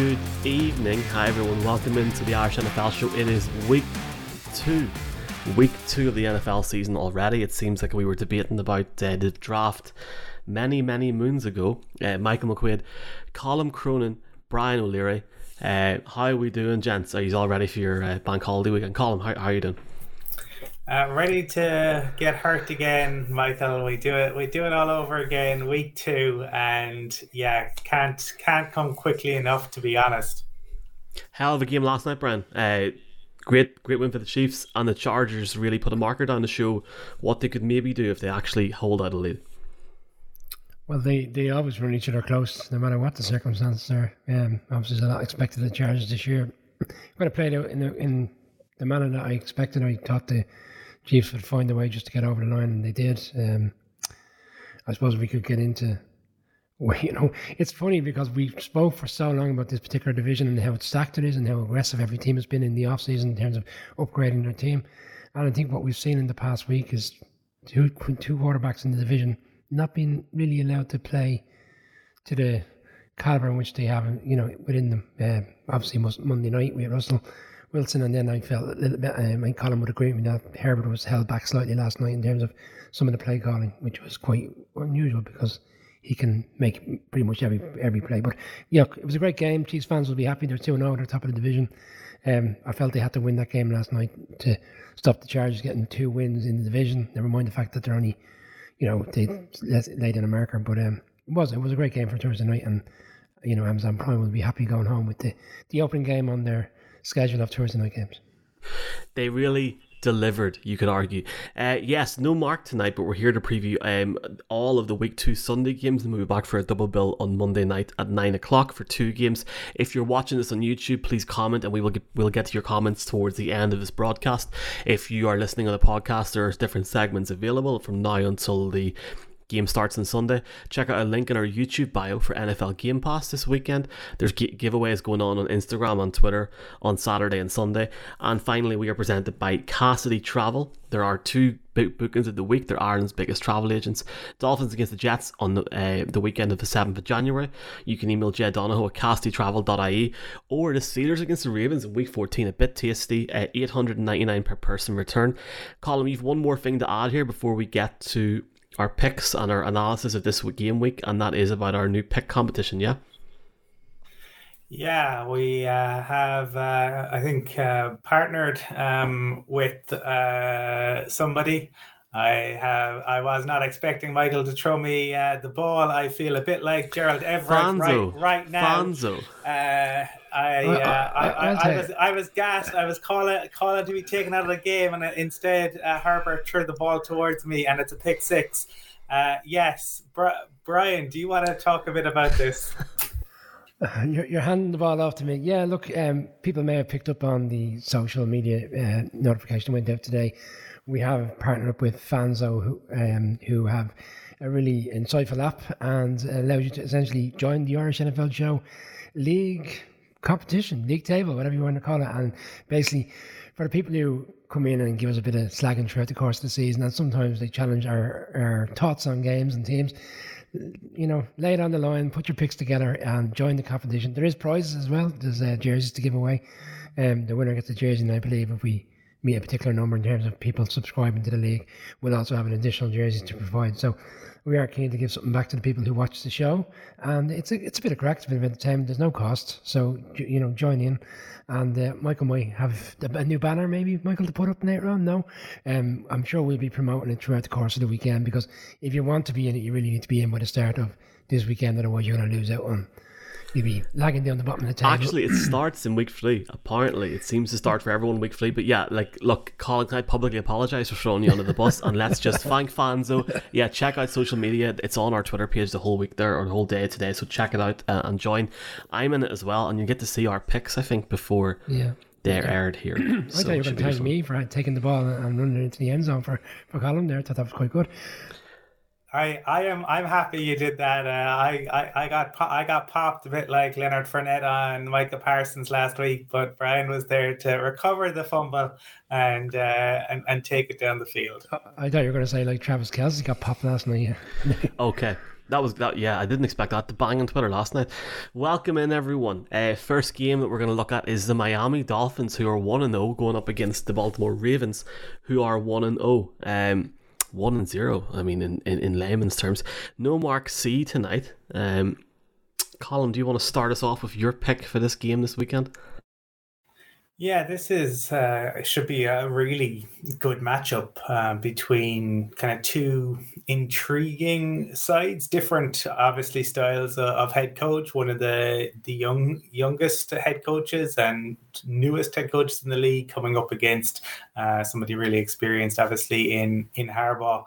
good evening. Hi, everyone. Welcome into the Irish NFL show. It is week two. Week two of the NFL season already. It seems like we were debating about uh, the draft many, many moons ago. Uh, Michael McQuaid, Colin Cronin, Brian O'Leary. Uh, how are we doing, gents? Are you all ready for your uh, bank holiday weekend? Colin, how, how are you doing? Uh, ready to get hurt again, Michael. We do it. We do it all over again, week two, and yeah, can't can't come quickly enough to be honest. Hell of a game last night, Brian. Uh, great, great win for the Chiefs, and the Chargers really put a marker down to show what they could maybe do if they actually hold out a lead. Well, they, they always run each other close, no matter what the circumstances are. Um, obviously, there's a lot expected of the Chargers this year. When I played out in the, in the manner that I expected, I thought the Chiefs would find a way just to get over the line, and they did. Um, I suppose we could get into, well, you know, it's funny because we spoke for so long about this particular division and how stacked it is and how aggressive every team has been in the offseason in terms of upgrading their team. And I think what we've seen in the past week is two two quarterbacks in the division not being really allowed to play to the caliber in which they have, you know, within them. Uh, obviously, Monday night had Russell Wilson, and then I felt a little bit. Um, and Colin would agree with me that Herbert was held back slightly last night in terms of some of the play calling, which was quite unusual because he can make pretty much every every play. But yeah, it was a great game. Chiefs fans will be happy. They're two zero. They're top of the division. Um, I felt they had to win that game last night to stop the Chargers getting two wins in the division. Never mind the fact that they're only, you know, they late in America. But um, it was it was a great game for Thursday night, and you know Amazon Prime will be happy going home with the the opening game on their schedule of Thursday night games. They really delivered, you could argue. Uh, yes, no Mark tonight, but we're here to preview um, all of the week two Sunday games and we'll be back for a double bill on Monday night at nine o'clock for two games. If you're watching this on YouTube, please comment and we will get we'll get to your comments towards the end of this broadcast. If you are listening on the podcast, there's different segments available from now until the Game starts on Sunday. Check out a link in our YouTube bio for NFL Game Pass this weekend. There's gi- giveaways going on on Instagram, on Twitter, on Saturday and Sunday. And finally, we are presented by Cassidy Travel. There are two bookings of the week. They're Ireland's biggest travel agents. Dolphins against the Jets on the, uh, the weekend of the 7th of January. You can email Jed Donahoe at cassidytravel.ie or the Steelers against the Ravens in week 14. A bit tasty. Uh, 899 per person return. Colin, you've one more thing to add here before we get to our picks and our analysis of this game week, and that is about our new pick competition. Yeah. Yeah, we uh, have, uh, I think, uh, partnered um, with uh, somebody. I have. I was not expecting Michael to throw me uh, the ball. I feel a bit like Gerald Everett right, right now. Fanzo. Uh, I, uh, I, I, I, was I was gassed. I was calling calling to be taken out of the game, and instead uh, Herbert threw the ball towards me, and it's a pick six. Uh, yes, Brian, do you want to talk a bit about this? You're, you're, handing the ball off to me. Yeah, look, um, people may have picked up on the social media uh, notification went out today. We have partnered up with Fanzo, who um, who have a really insightful app and allows you to essentially join the Irish NFL show league competition, league table, whatever you want to call it. And basically, for the people who come in and give us a bit of slagging throughout the course of the season, and sometimes they challenge our, our thoughts on games and teams, you know, lay it on the line, put your picks together, and join the competition. There is prizes as well. There's uh, jerseys to give away. Um, the winner gets a jersey, and I believe if we meet a particular number in terms of people subscribing to the league, we'll also have an additional jersey to provide. So we are keen to give something back to the people who watch the show, and it's a it's a bit of crack, it's a bit of entertainment. There's no cost, so you know, join in. And uh, Michael might have a new banner, maybe Michael to put up later on. No, um, I'm sure we'll be promoting it throughout the course of the weekend because if you want to be in it, you really need to be in by the start of this weekend. Otherwise, you're going to lose out on you'd be lagging down the bottom of the table. Actually, it starts in week three. Apparently, it seems to start for everyone week three. But yeah, like, look, Colin, can I publicly apologise for throwing you under the bus? and let's just thank Fanzo. Yeah, check out social media. It's on our Twitter page the whole week there, or the whole day today. So check it out uh, and join. I'm in it as well, and you get to see our picks, I think, before. Yeah they're aired here. I so thought you were going to thank me for taking the ball and running into the end zone for, for Colin there. I thought that was quite good. I, I am I'm happy you did that. Uh, I, I I got I got popped a bit like Leonard Fournette on Micah Parsons last week, but Brian was there to recover the fumble and uh, and, and take it down the field. I thought you were going to say like Travis Kelce got popped last night. okay, That was that. Yeah, I didn't expect that to bang on Twitter last night. Welcome in everyone. Uh, first game that we're going to look at is the Miami Dolphins, who are one and zero, going up against the Baltimore Ravens, who are one and zero. Um, one and zero. I mean, in, in, in layman's terms, no Mark C tonight. Um, Colin, do you want to start us off with your pick for this game this weekend? Yeah, this is uh, should be a really good matchup uh, between kind of two intriguing sides, different obviously styles of head coach. One of the the young youngest head coaches and newest head coaches in the league coming up against uh, somebody really experienced, obviously in in Harbaugh.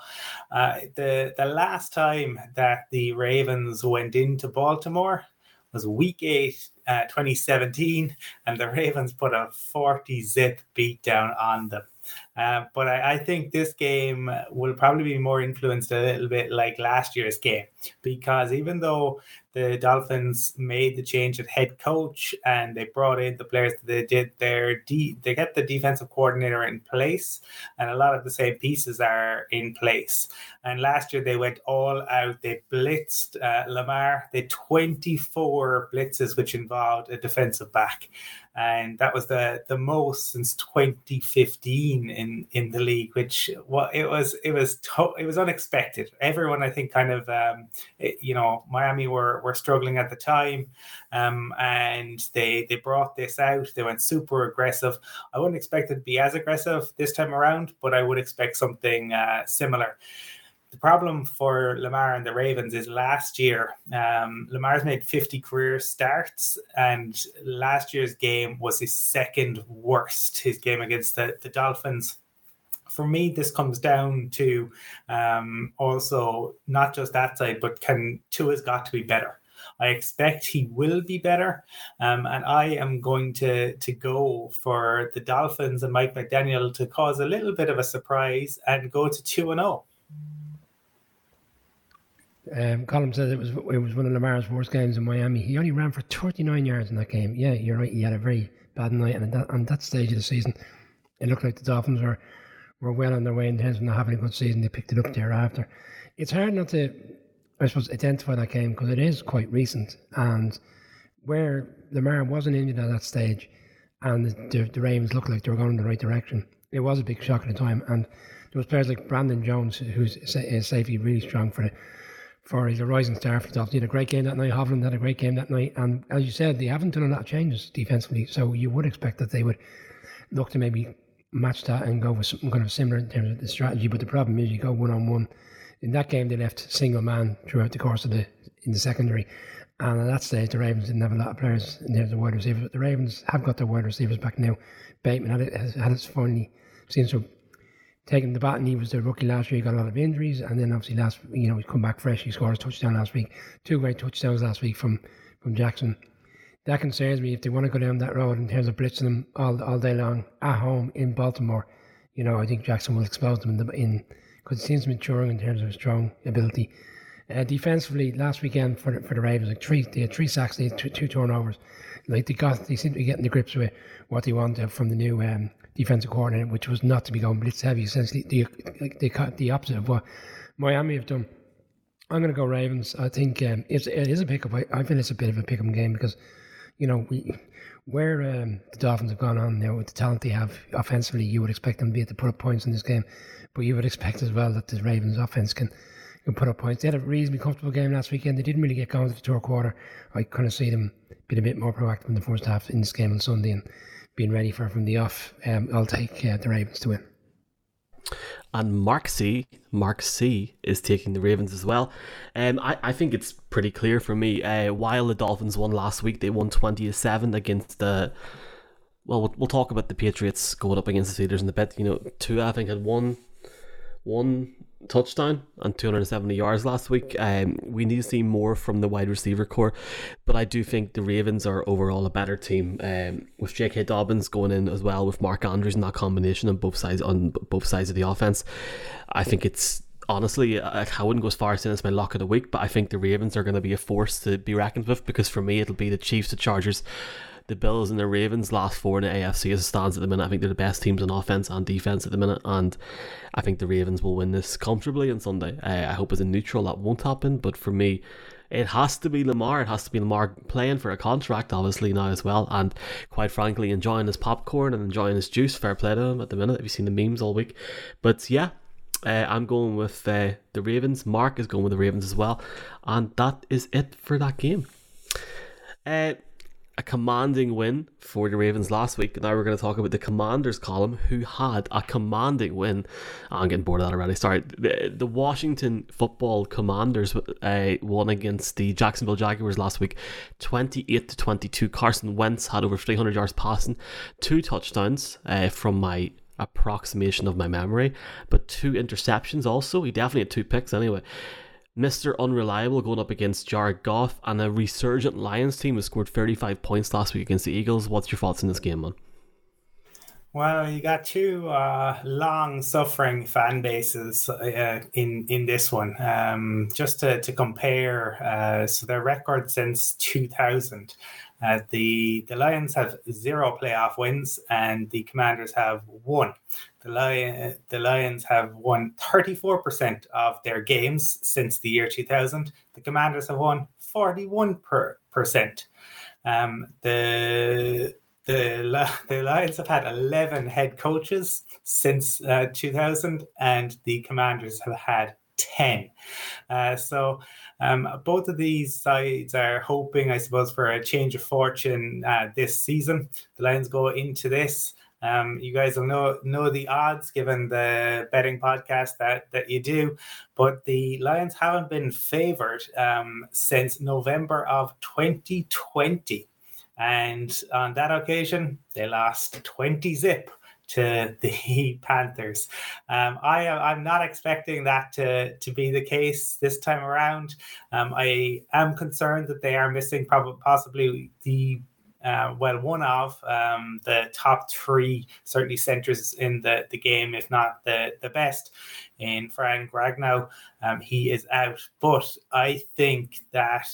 Uh, the the last time that the Ravens went into Baltimore was Week Eight uh, 2017, and the Ravens put a 40 zip beat down on them. Uh, but I, I, think this game will probably be more influenced a little bit like last year's game because even though the Dolphins made the change at head coach and they brought in the players that they did, their de- they get the defensive coordinator in place, and a lot of the same pieces are in place. And last year they went all out. They blitzed uh, Lamar. They 24 blitzes, which involved a defensive back and that was the the most since 2015 in in the league which well it was it was to- it was unexpected. Everyone i think kind of um, it, you know miami were were struggling at the time um, and they they brought this out. They went super aggressive. I wouldn't expect it to be as aggressive this time around but i would expect something uh, similar the problem for Lamar and the Ravens is last year, um, Lamar's made 50 career starts, and last year's game was his second worst, his game against the, the Dolphins. For me, this comes down to um, also not just that side, but can Tua's got to be better. I expect he will be better, um, and I am going to to go for the Dolphins and Mike McDaniel to cause a little bit of a surprise and go to two and zero. Um, Colin said it was it was one of Lamar's worst games in Miami. He only ran for 39 yards in that game. Yeah, you're right. He had a very bad night, and that, on that stage of the season, it looked like the Dolphins were were well on their way in terms of not having a good season. They picked it up thereafter. It's hard not to, I suppose, identify that game because it is quite recent, and where Lamar wasn't injured at that stage, and the, the, the Ravens looked like they were going in the right direction. It was a big shock at the time, and there was players like Brandon Jones, who's safety really strong for the for he's a rising star for the He had a great game that night. Holland had a great game that night. And as you said, they haven't done a lot of changes defensively. So you would expect that they would look to maybe match that and go with something kind of similar in terms of the strategy. But the problem is you go one on one. In that game, they left single man throughout the course of the in the secondary. And at that stage, the Ravens didn't have a lot of players in terms of wide receivers. But the Ravens have got their wide receivers back now. Bateman had it, has, had it finally seems to taking the bat, and he was the rookie last year. He got a lot of injuries, and then obviously last, you know, he's come back fresh. He scored a touchdown last week, two great touchdowns last week from from Jackson. That concerns me if they want to go down that road in terms of blitzing them all all day long at home in Baltimore. You know, I think Jackson will expose them in the in because he seems maturing in terms of his strong ability. Uh, defensively, last weekend for the, for the Ravens, like three they had three sacks, they had two, two turnovers. Like they got, they seem to be getting the grips with what they want from the new um, defensive coordinator, which was not to be going blitz heavy. Essentially, the cut the opposite of what Miami have done. I'm going to go Ravens. I think um, it's, it is a pickup. I, I feel it's a bit of a pickup game because, you know, we where um, the Dolphins have gone on now with the talent they have offensively, you would expect them to be able to put up points in this game, but you would expect as well that the Ravens offense can can put up points. They had a reasonably comfortable game last weekend. They didn't really get going to the third quarter. I kind of see them being a bit more proactive in the first half in this game on Sunday and being ready for from the off. Um, I'll take uh, the Ravens to win. And Mark C, Mark C is taking the Ravens as well. Um, I, I think it's pretty clear for me. Uh, while the Dolphins won last week, they won twenty to seven against the. Well, well, we'll talk about the Patriots going up against the Steelers in the bit. You know, Tua I think had one, one touchdown and 270 yards last week. Um, we need to see more from the wide receiver corps, but I do think the Ravens are overall a better team. Um, with J.K. Dobbins going in as well with Mark Andrews in that combination on both sides on both sides of the offense, I think it's honestly, I wouldn't go as far as saying it's my lock of the week, but I think the Ravens are going to be a force to be reckoned with because for me it'll be the Chiefs, the Chargers, the Bills and the Ravens last four in the AFC as it stands at the minute. I think they're the best teams on offense and defense at the minute, and I think the Ravens will win this comfortably on Sunday. Uh, I hope as a neutral that won't happen, but for me, it has to be Lamar. It has to be Lamar playing for a contract, obviously, now as well. And quite frankly, enjoying his popcorn and enjoying his juice. Fair play to him at the minute. Have you seen the memes all week? But yeah, uh, I'm going with uh, the Ravens. Mark is going with the Ravens as well. And that is it for that game. Uh, a commanding win for the Ravens last week. Now we're going to talk about the Commanders Colin, who had a commanding win. I'm getting bored of that already. Sorry. The, the Washington Football Commanders uh, won against the Jacksonville Jaguars last week, 28 to 22. Carson Wentz had over 300 yards passing, two touchdowns uh, from my approximation of my memory, but two interceptions also. He definitely had two picks anyway. Mr. Unreliable going up against Jared Goff and a resurgent Lions team who scored 35 points last week against the Eagles. What's your thoughts in this game, man? Well, you got two uh, long-suffering fan bases uh, in in this one. Um, just to, to compare, uh, so their record since 2000, uh, the the Lions have zero playoff wins, and the Commanders have one. The, Lion, the Lions have won 34% of their games since the year 2000. The Commanders have won 41%. Um, the the the Lions have had 11 head coaches since uh, 2000, and the Commanders have had 10. Uh, so um, both of these sides are hoping, I suppose, for a change of fortune uh, this season. The Lions go into this. Um, you guys will know know the odds given the betting podcast that that you do, but the Lions haven't been favored um, since November of 2020, and on that occasion they lost 20 zip to the Panthers. Um, I I'm not expecting that to to be the case this time around. Um, I am concerned that they are missing probably possibly the uh, well, one of um, the top three, certainly centres in the, the game, if not the, the best. In Frank Ragnow, um, he is out. But I think that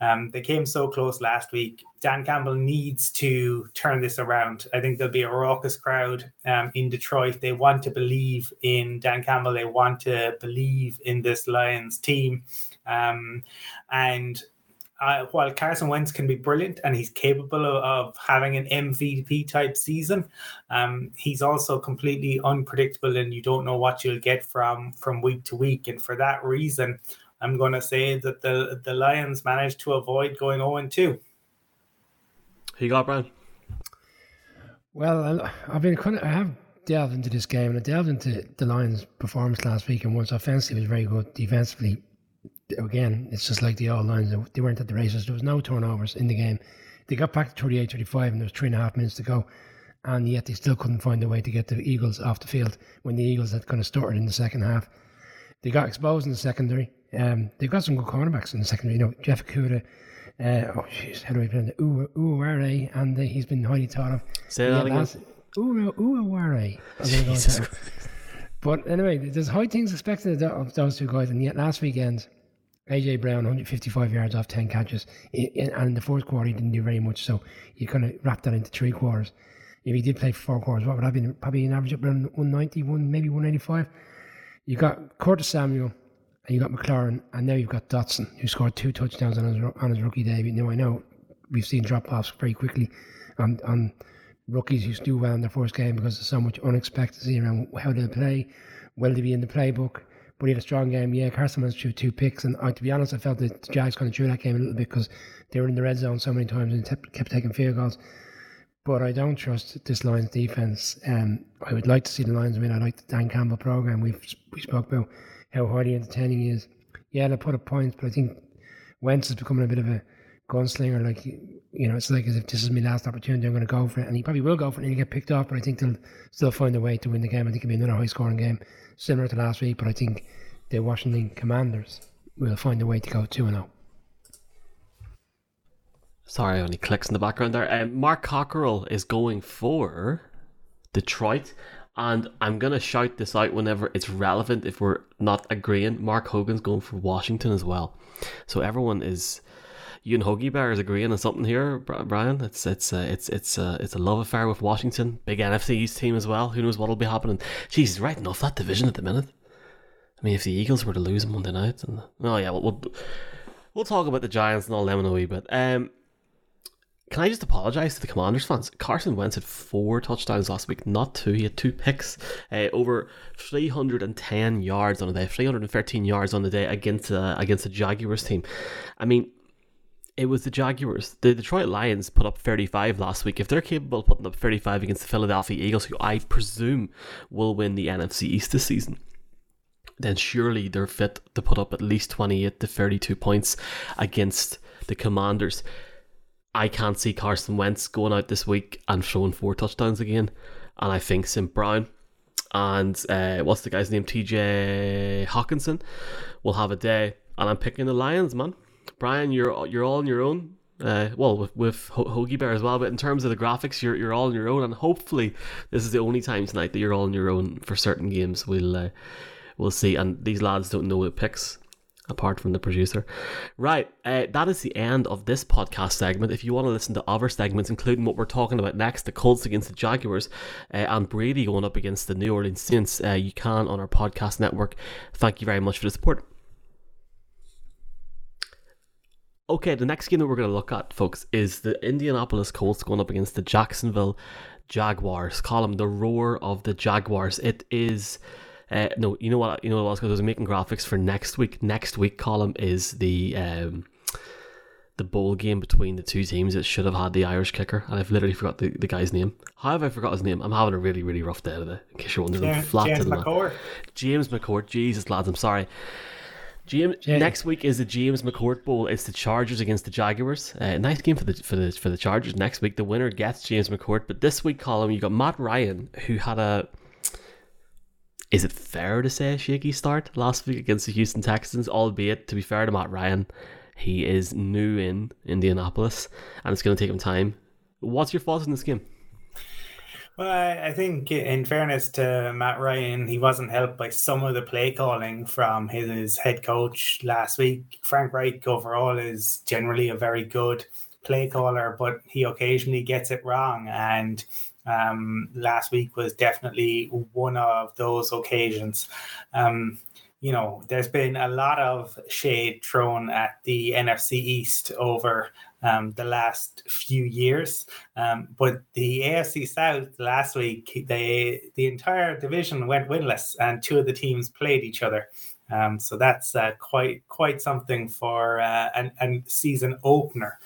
um, they came so close last week. Dan Campbell needs to turn this around. I think there'll be a raucous crowd um, in Detroit. They want to believe in Dan Campbell. They want to believe in this Lions team. Um, and uh, while Carson Wentz can be brilliant and he's capable of, of having an MVP type season, um, he's also completely unpredictable, and you don't know what you'll get from from week to week. And for that reason, I'm going to say that the the Lions managed to avoid going 0 2. Who you got, Brian? Well, I've been kind of, I have delved into this game and I delved into the Lions' performance last week. And once offensively was very good, defensively again, it's just like the old Lions. They weren't at the races. There was no turnovers in the game. They got back to 38 35 and there was three and a half minutes to go. And yet they still couldn't find a way to get the Eagles off the field when the Eagles had kind of started in the second half. They got exposed in the secondary. Um, they've got some good cornerbacks in the secondary. You know, Jeff Okudah, uh, oh, jeez, how do I pronounce it? Uware, and uh, he's been highly thought of. Say that again. Uware. But anyway, there's high things expected of those two guys, and yet last weekend AJ Brown, 155 yards off 10 catches. and in the fourth quarter, he didn't do very much. So you kind of wrap that into three quarters. If he did play four quarters, what would have been? Probably an average of around 190, one, maybe 185. You got Curtis Samuel and you got McLaurin, and now you've got Dotson, who scored two touchdowns on his, on his rookie debut. Now, I know we've seen drop offs very quickly on, on rookies who do well in their first game because there's so much unexpectedness around how they'll play. Will they be in the playbook? But he had a strong game. Yeah, Carson Wentz threw two picks, and uh, to be honest, I felt that the Jags kind of drew that game a little bit because they were in the red zone so many times and kept, kept taking field goals. But I don't trust this Lions defense. Um, I would like to see the Lions win. I like the Dan Campbell program. We've we spoke about how highly entertaining he is. Yeah, they put up points, but I think Wentz is becoming a bit of a gunslinger. Like you know, it's like as if this is my last opportunity. I'm going to go for it, and he probably will go for it. and he'll get picked off, but I think they'll still find a way to win the game. I think it'll be another high scoring game similar to last week, but I think the Washington Commanders will find a way to go 2 0. Sorry, only clicks in the background there. Um, Mark Cockerell is going for Detroit, and I'm going to shout this out whenever it's relevant if we're not agreeing. Mark Hogan's going for Washington as well. So everyone is you and Hoagie Bear is agreeing on something here, Brian. It's it's uh, it's it's uh, it's a love affair with Washington, big NFC East team as well. Who knows what'll be happening? Jeez, right enough that division at the minute. I mean, if the Eagles were to lose Monday night, and oh yeah, we'll we'll, we'll talk about the Giants and all them in a wee bit. Um, can I just apologise to the Commanders fans? Carson Wentz had four touchdowns last week, not two. He had two picks, uh, over 310 yards on the day, 313 yards on the day against uh, against the Jaguars team. I mean, it was the Jaguars. The Detroit Lions put up 35 last week. If they're capable of putting up 35 against the Philadelphia Eagles, who I presume will win the NFC East this season, then surely they're fit to put up at least 28 to 32 points against the Commanders. I can't see Carson Wentz going out this week and throwing four touchdowns again. And I think St. Brown and uh, what's the guy's name? TJ Hockenson will have a day. And I'm picking the Lions, man. Brian, you're you're all on your own. Uh, well, with with Ho- Hoagie Bear as well, but in terms of the graphics, you're you're all on your own, and hopefully, this is the only time tonight that you're all on your own for certain games. We'll uh, we'll see. And these lads don't know what picks, apart from the producer. Right, uh, that is the end of this podcast segment. If you want to listen to other segments, including what we're talking about next, the Colts against the Jaguars, uh, and Brady going up against the New Orleans Saints, uh, you can on our podcast network. Thank you very much for the support. Okay, the next game that we're going to look at, folks, is the Indianapolis Colts going up against the Jacksonville Jaguars. Call them the roar of the Jaguars. It is uh, no, you know what? You know what else? Because I was making graphics for next week. Next week Colin is the um, the bowl game between the two teams. It should have had the Irish kicker, and I've literally forgot the, the guy's name. How have I forgot his name? I'm having a really really rough day today. In case you're wondering, James, flat James McCourt. James McCourt. Jesus lads, I'm sorry. James, next week is the James McCourt Bowl. It's the Chargers against the Jaguars. Uh, nice game for the for the for the Chargers. Next week, the winner gets James McCourt. But this week, Colin, you got Matt Ryan, who had a is it fair to say a shaky start last week against the Houston Texans? Albeit, to be fair to Matt Ryan, he is new in Indianapolis and it's going to take him time. What's your thoughts on this game? Well, I think in fairness to Matt Ryan, he wasn't helped by some of the play calling from his head coach last week. Frank Reich overall is generally a very good play caller, but he occasionally gets it wrong. And um, last week was definitely one of those occasions. Um, you know, there's been a lot of shade thrown at the NFC East over um, the last few years, um, but the AFC South last week, they the entire division went winless, and two of the teams played each other. Um, so that's uh, quite quite something for uh, an, an season opener.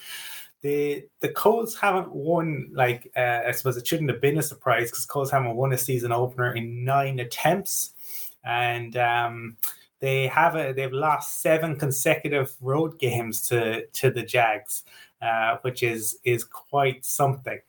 The the Colts haven't won like uh, I suppose it shouldn't have been a surprise because Colts haven't won a season opener in nine attempts, and um, they have a they've lost seven consecutive road games to to the Jags, uh, which is is quite something.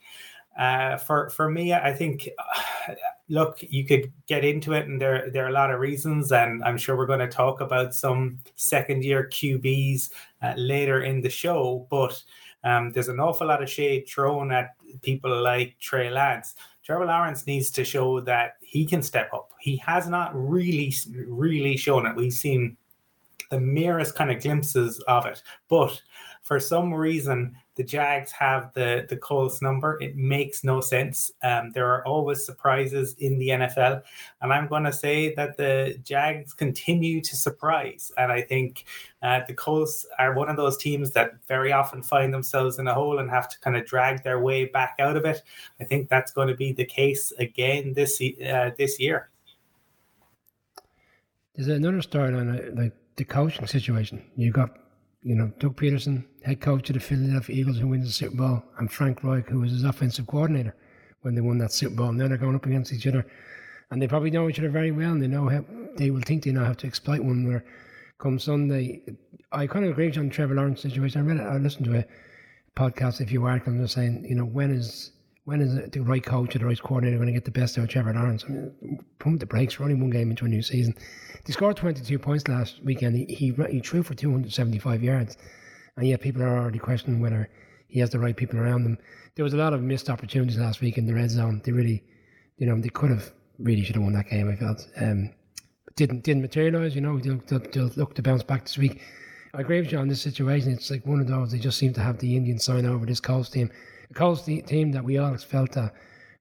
Uh, for for me, I think, look, you could get into it, and there there are a lot of reasons, and I'm sure we're going to talk about some second year QBs uh, later in the show, but um, there's an awful lot of shade thrown at people like Trey Lance. Trevor Lawrence needs to show that he can step up. He has not really, really shown it. We've seen the merest kind of glimpses of it, but for some reason, the Jags have the the Colts number. It makes no sense. Um, there are always surprises in the NFL, and I'm going to say that the Jags continue to surprise. And I think uh, the Colts are one of those teams that very often find themselves in a hole and have to kind of drag their way back out of it. I think that's going to be the case again this uh, this year. There's another story on uh, like the coaching situation. You've got you know, Doug Pederson, head coach of the Philadelphia Eagles, who wins the Super Bowl, and Frank Reich, who was his offensive coordinator when they won that Super Bowl. And Now they're going up against each other, and they probably know each other very well, and they know how they will think they know how to exploit one. Where come Sunday, I kind of agree on Trevor Lawrence situation. I read it, I listened to a podcast a few articles and they're saying, you know, when is when is it the right coach or the right coordinator going to get the best out of Trevor Lawrence? I mean, pump the brakes. We're only one game into a new season. He scored 22 points last weekend. He, he, he threw for 275 yards. And yet people are already questioning whether he has the right people around him. There was a lot of missed opportunities last week in the red zone. They really, you know, they could have really should have won that game, I felt. Um, didn't didn't materialise, you know. They'll, they'll, they'll look to bounce back this week. I agree with you on this situation. It's like one of those they just seem to have the Indian sign over this Colts team. The Colts team that we all felt that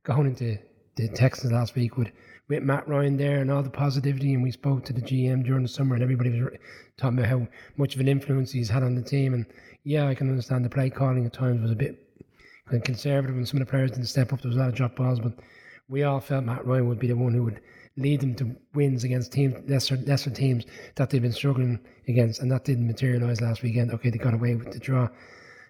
going into the Texans last week with with Matt Ryan there and all the positivity, and we spoke to the GM during the summer, and everybody was talking about how much of an influence he's had on the team. And yeah, I can understand the play calling at times was a bit conservative, and some of the players didn't step up. There was a lot of drop balls, but we all felt Matt Ryan would be the one who would lead them to wins against teams lesser lesser teams that they've been struggling against, and that didn't materialise last weekend. Okay, they got away with the draw.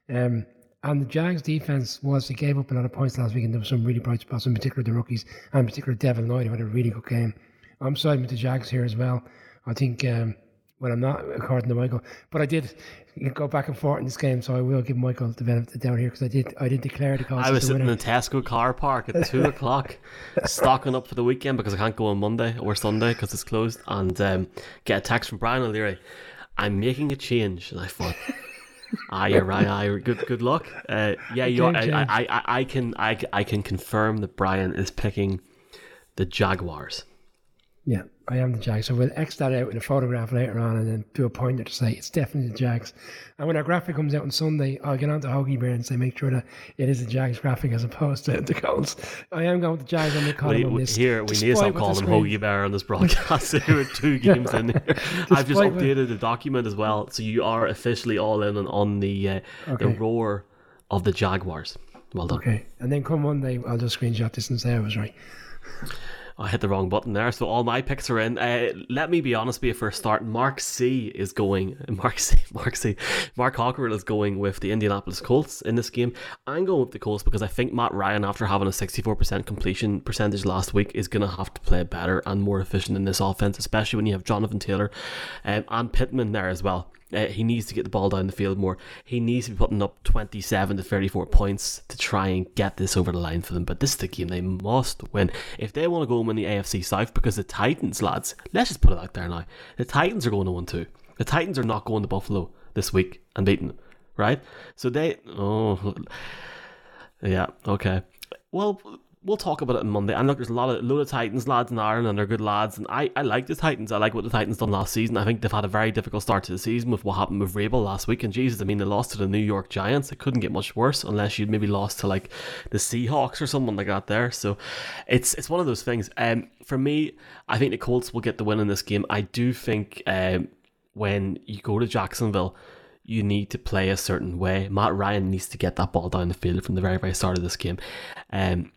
Um, and the Jags defense was they gave up a lot of points last week, and there were some really bright spots, in particular the rookies, and in particular Devin Lloyd, who had a really good game. I'm siding with the Jags here as well. I think, um, well, I'm not according to Michael, but I did go back and forth in this game, so I will give Michael the benefit down here because I did I did declare the I was sitting winner. in Tesco car park at two o'clock, stocking up for the weekend because I can't go on Monday or Sunday because it's closed, and um, get a text from Brian O'Leary. I'm making a change, and I thought. Ah, you're right. Ah, good, good luck. Uh, yeah, you. I, I, I, I can, I, I can confirm that Brian is picking the Jaguars. Yeah, I am the Jags. So we'll X that out in a photograph later on and then do a pointer to say it's definitely the Jags. And when our graphic comes out on Sunday, I'll get on to Hoagie Bear and say make sure that it is the Jags graphic as opposed to the Colts. I am going with the Jags on the column on this. Here, we need to stop calling him Hoagie Bear on this broadcast. there are two games in here. I've just updated the document as well. So you are officially all in on, on the, uh, okay. the roar of the Jaguars. Well done. Okay. And then come Monday, I'll just screenshot this and say I was right. I hit the wrong button there. So all my picks are in. Uh, let me be honest with you for a start. Mark C is going. Mark C. Mark C. Mark Cockerell is going with the Indianapolis Colts in this game. I'm going with the Colts because I think Matt Ryan, after having a 64% completion percentage last week, is going to have to play better and more efficient in this offense, especially when you have Jonathan Taylor um, and Pittman there as well. Uh, he needs to get the ball down the field more. He needs to be putting up 27 to 34 points to try and get this over the line for them. But this is the game they must win if they want to go and win the AFC South. Because the Titans, lads, let's just put it out there now. The Titans are going to win too. The Titans are not going to Buffalo this week and beating them, right? So they, oh, yeah, okay. Well, we'll talk about it on Monday. And look, there's a lot of load of Titans lads in Ireland, and they're good lads. And I, I like the Titans. I like what the Titans done last season. I think they've had a very difficult start to the season with what happened with Vrabel last week. And Jesus, I mean, they lost to the New York Giants. It couldn't get much worse unless you'd maybe lost to like the Seahawks or someone like that there. So it's it's one of those things. Um, for me, I think the Colts will get the win in this game. I do think um, when you go to Jacksonville you need to play a certain way. Matt Ryan needs to get that ball down the field from the very, very start of this game. Um,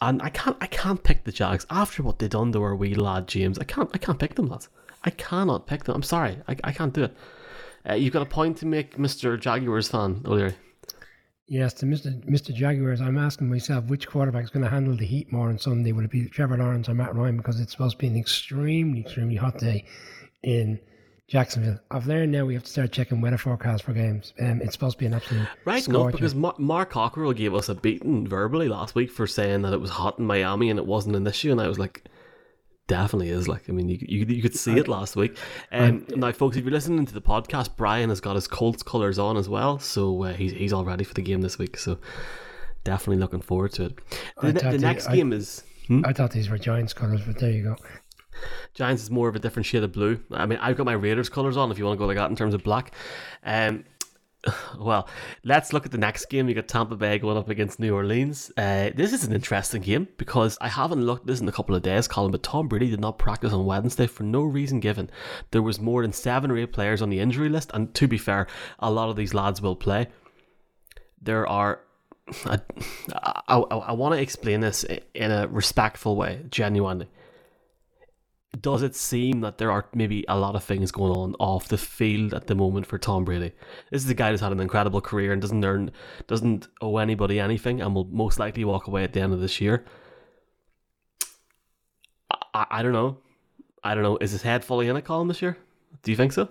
and I can't I can't pick the Jags after what they done to our wee lad James. I can't I can't pick them, lads. I cannot pick them. I'm sorry, I, I can't do it. Uh, you've got a point to make, Mister Jaguars fan O'Leary. Yes, to Mr. Mr. Jaguars, I'm asking myself which quarterback is going to handle the heat more on Sunday. Will it be Trevor Lawrence or Matt Ryan? Because it's supposed to be an extremely, extremely hot day in Jacksonville. I've learned now we have to start checking weather forecasts for games. Um, it's supposed to be an absolute right. Scorcher. No, because Mark, Mark Cockerell gave us a beating verbally last week for saying that it was hot in Miami and it wasn't an issue, and I was like, definitely is. Like, I mean, you you, you could see it last week. Um, now, folks, if you're listening to the podcast, Brian has got his Colts colors on as well, so uh, he's he's all ready for the game this week. So definitely looking forward to it. The, the next game is. Hmm? I thought these were Giants colors, but there you go. Giants is more of a different shade of blue. I mean, I've got my Raiders colours on if you want to go like that in terms of black. Um, well, let's look at the next game. You got Tampa Bay going up against New Orleans. Uh, this is an interesting game because I haven't looked this in a couple of days, Colin, but Tom Brady did not practice on Wednesday for no reason given. There was more than seven or eight players on the injury list, and to be fair, a lot of these lads will play. There are I, I, I want to explain this in a respectful way, genuinely does it seem that there are maybe a lot of things going on off the field at the moment for Tom Brady? This is a guy who's had an incredible career and doesn't earn, doesn't owe anybody anything, and will most likely walk away at the end of this year. I, I don't know. I don't know. Is his head fully in a column this year? Do you think so?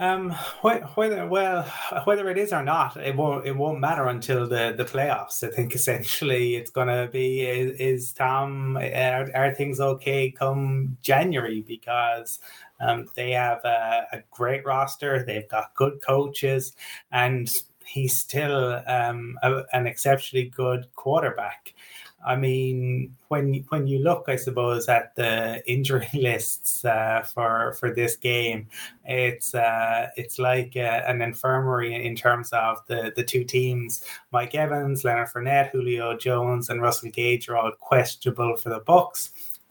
Um, whether well, whether it is or not, it won't it won't matter until the the playoffs. I think essentially it's going to be is, is Tom are, are, things okay come January because um, they have a, a, great roster, they've got good coaches, and he's still um, a, an exceptionally good quarterback. I mean, when when you look, I suppose, at the injury lists uh, for for this game, it's uh, it's like uh, an infirmary in terms of the the two teams. Mike Evans, Leonard Fournette, Julio Jones, and Russell Gage are all questionable for the Bucs.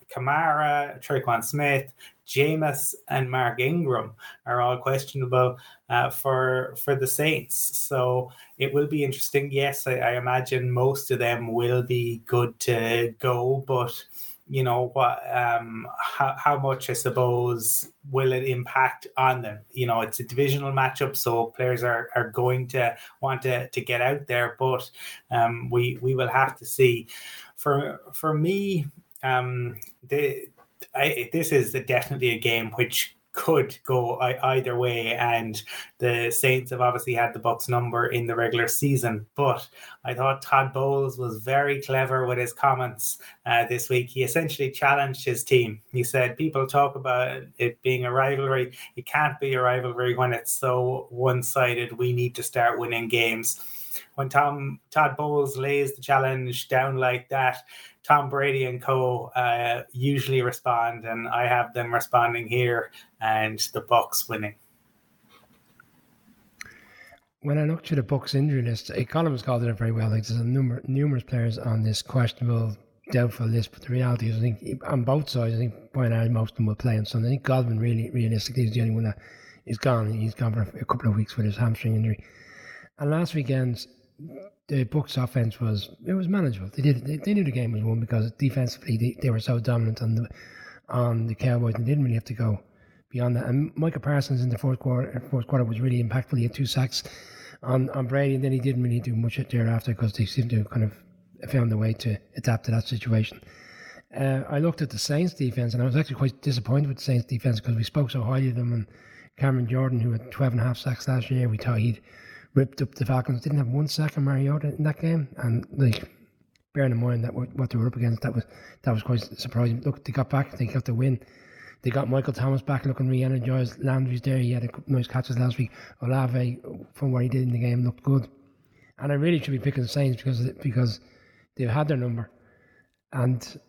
Kamara, Tre'Quan Smith, Jameis and Mark Ingram are all questionable uh, for for the Saints. So it will be interesting. Yes, I, I, imagine most of them will be good to go, but you know what? Um, how, how much I suppose will it impact on them? You know, it's a divisional matchup, so players are, are going to want to, to get out there, but um, we we will have to see. For for me, um, the I, this is definitely a game which could go either way and the saints have obviously had the bucs number in the regular season but i thought todd bowles was very clever with his comments uh, this week. He essentially challenged his team. He said people talk about it being a rivalry. It can't be a rivalry when it's so one-sided. We need to start winning games when tom todd bowles lays the challenge down like that Tom Brady and co uh, usually respond, and I have them responding here, and the Bucs winning. When I look through the Bucs injury list, a called it very well. Like there's numerous players on this questionable, doubtful list, but the reality is, I think on both sides, I think by large most of them will play on Sunday. I think Godwin really, realistically, is the only one that is gone. He's gone for a couple of weeks with his hamstring injury. And last weekend, the Bucs offense was it was manageable. They did they, they knew the game was won because defensively they, they were so dominant on the on the Cowboys and didn't really have to go beyond that. And Micah Parsons in the fourth quarter fourth quarter was really impactful. He had two sacks on, on Brady and then he didn't really do much thereafter because they seemed to kind of found a way to adapt to that situation. Uh, I looked at the Saints defense and I was actually quite disappointed with the Saints defense because we spoke so highly of them and Cameron Jordan who had 12 and a half sacks last year we thought he'd ripped up the Falcons. Didn't have one sack of Mariota in that game, and like bearing in mind that what they were up against, that was that was quite surprising. Look, they got back, they got the win. They got Michael Thomas back looking re-energized. Landry's there. He had a nice catches last week. Olave, from what he did in the game, looked good. And I really should be picking the Saints because because they've had their number, and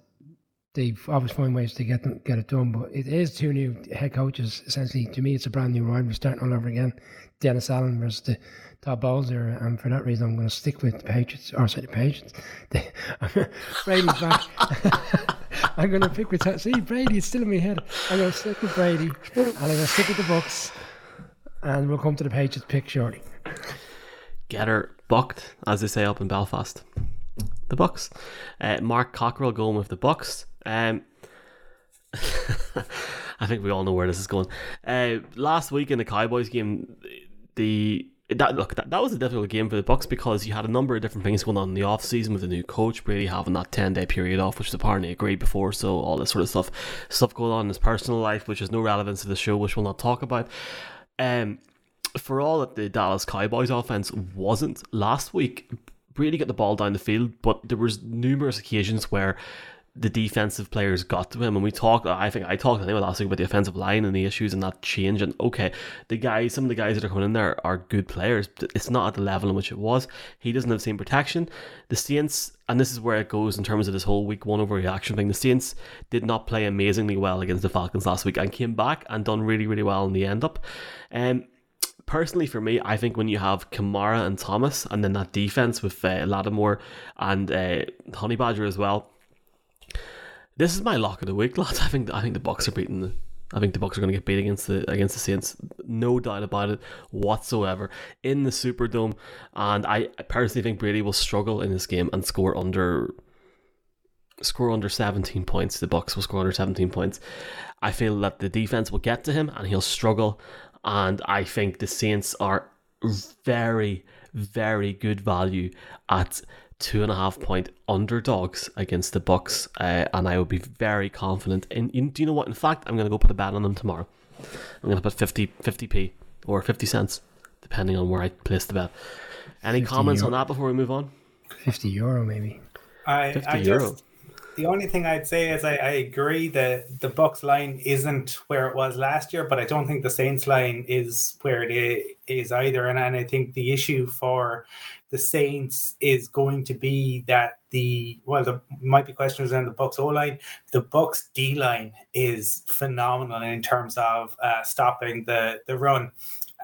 they've always find ways to get them get it done. But it is two new head coaches. Essentially, to me, it's a brand new ride. We're starting all over again. Dennis Allen versus the Todd Bowles there, and for that reason, I'm going to stick with the Patriots. Or sorry, the Patriots. Brady's back. I'm going to pick with see Brady. It's still in my head. I'm going to stick with Brady, and I'm going to stick with the Bucs, and we'll come to the Patriots pick shortly. Get her bucked, as they say up in Belfast. The Bucs. Uh, Mark Cockrell going with the Bucs. Um, I think we all know where this is going. Uh, last week in the Cowboys game, the that look that, that was a difficult game for the Bucs because you had a number of different things going on in the off season with the new coach Brady having that ten day period off, which is apparently agreed before. So all this sort of stuff, stuff going on in his personal life, which has no relevance to the show, which we'll not talk about. Um, for all that the Dallas Cowboys offense wasn't last week, Brady got the ball down the field, but there was numerous occasions where the defensive players got to him. And we talked, I think I talked, think last week about the offensive line and the issues and that change. And okay, the guys, some of the guys that are coming in there are good players. It's not at the level in which it was. He doesn't have the same protection. The Saints, and this is where it goes in terms of this whole week one overreaction thing. The Saints did not play amazingly well against the Falcons last week and came back and done really, really well in the end up. Um, personally for me, I think when you have Kamara and Thomas, and then that defense with uh, Lattimore and uh, Honey Badger as well, this is my lock of the week, lads. I think I think the Bucs are beating. I think the Bucs are going to get beat against the against the Saints, no doubt about it whatsoever in the Superdome. And I personally think Brady will struggle in this game and score under score under 17 points. The Bucs will score under 17 points. I feel that the defense will get to him and he'll struggle. And I think the Saints are very, very good value at two and a half point underdogs against the Bucs, uh, and I would be very confident. In, in do you know what? In fact, I'm going to go put a bet on them tomorrow. I'm going to put 50 p or fifty cents, depending on where I place the bet. Any comments euro. on that before we move on? Fifty euro, maybe. I, 50 I euro. Just, the only thing I'd say is I, I agree that the Bucs line isn't where it was last year, but I don't think the Saints line is where it is either. And, and I think the issue for the Saints is going to be that the well, there might be questions around the Bucs O line. The Bucs D line is phenomenal in terms of uh, stopping the the run.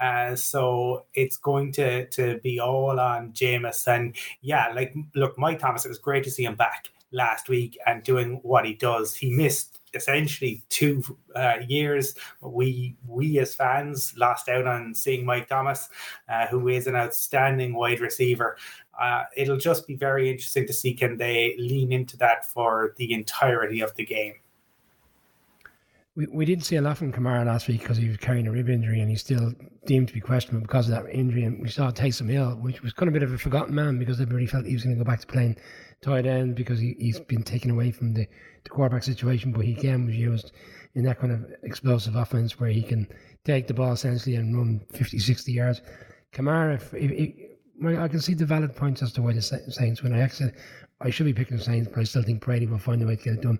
Uh, so it's going to to be all on Jameis. And yeah, like look, Mike Thomas, it was great to see him back last week and doing what he does. He missed essentially two uh, years. We we as fans lost out on seeing Mike Thomas, uh, who is an outstanding wide receiver. Uh, it'll just be very interesting to see can they lean into that for the entirety of the game. We, we didn't see a lot from Kamara last week because he was carrying a rib injury and he's still deemed to be questionable because of that injury. And we saw Taysom Hill, which was kind of a bit of a forgotten man because everybody felt he was going to go back to playing tight end because he, he's been taken away from the, the quarterback situation. But he again was used in that kind of explosive offense where he can take the ball essentially and run 50, 60 yards. Kamara, if, if, if, I can see the valid points as to why the Saints, when I actually, I should be picking the Saints, but I still think Brady will find a way to get it done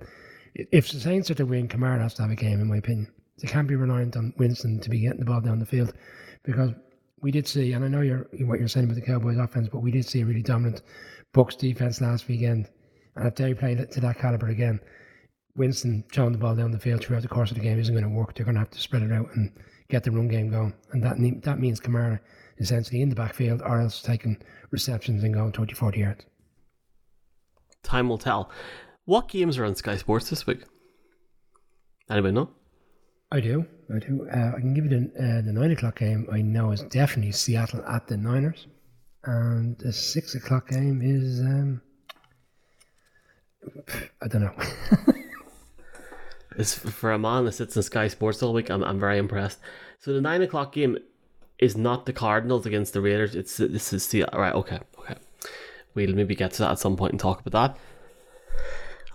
if the Saints are to win, Kamara has to have a game, in my opinion. They can't be reliant on Winston to be getting the ball down the field because we did see, and I know you're, what you're saying about the Cowboys offense, but we did see a really dominant Bucs defense last weekend. And if they play to that caliber again, Winston throwing the ball down the field throughout the course of the game isn't going to work. They're going to have to spread it out and get the run game going. And that that means Kamara essentially in the backfield or else taking receptions and going 20, 40 yards. Time will tell. What games are on Sky Sports this week? Anybody know? I do. I do. Uh, I can give you the, uh, the nine o'clock game. I know is definitely Seattle at the Niners, and the six o'clock game is um, I don't know. it's for a man that sits in Sky Sports all week. I'm I'm very impressed. So the nine o'clock game is not the Cardinals against the Raiders. It's this is Seattle. Right. Okay. Okay. We'll maybe get to that at some point and talk about that.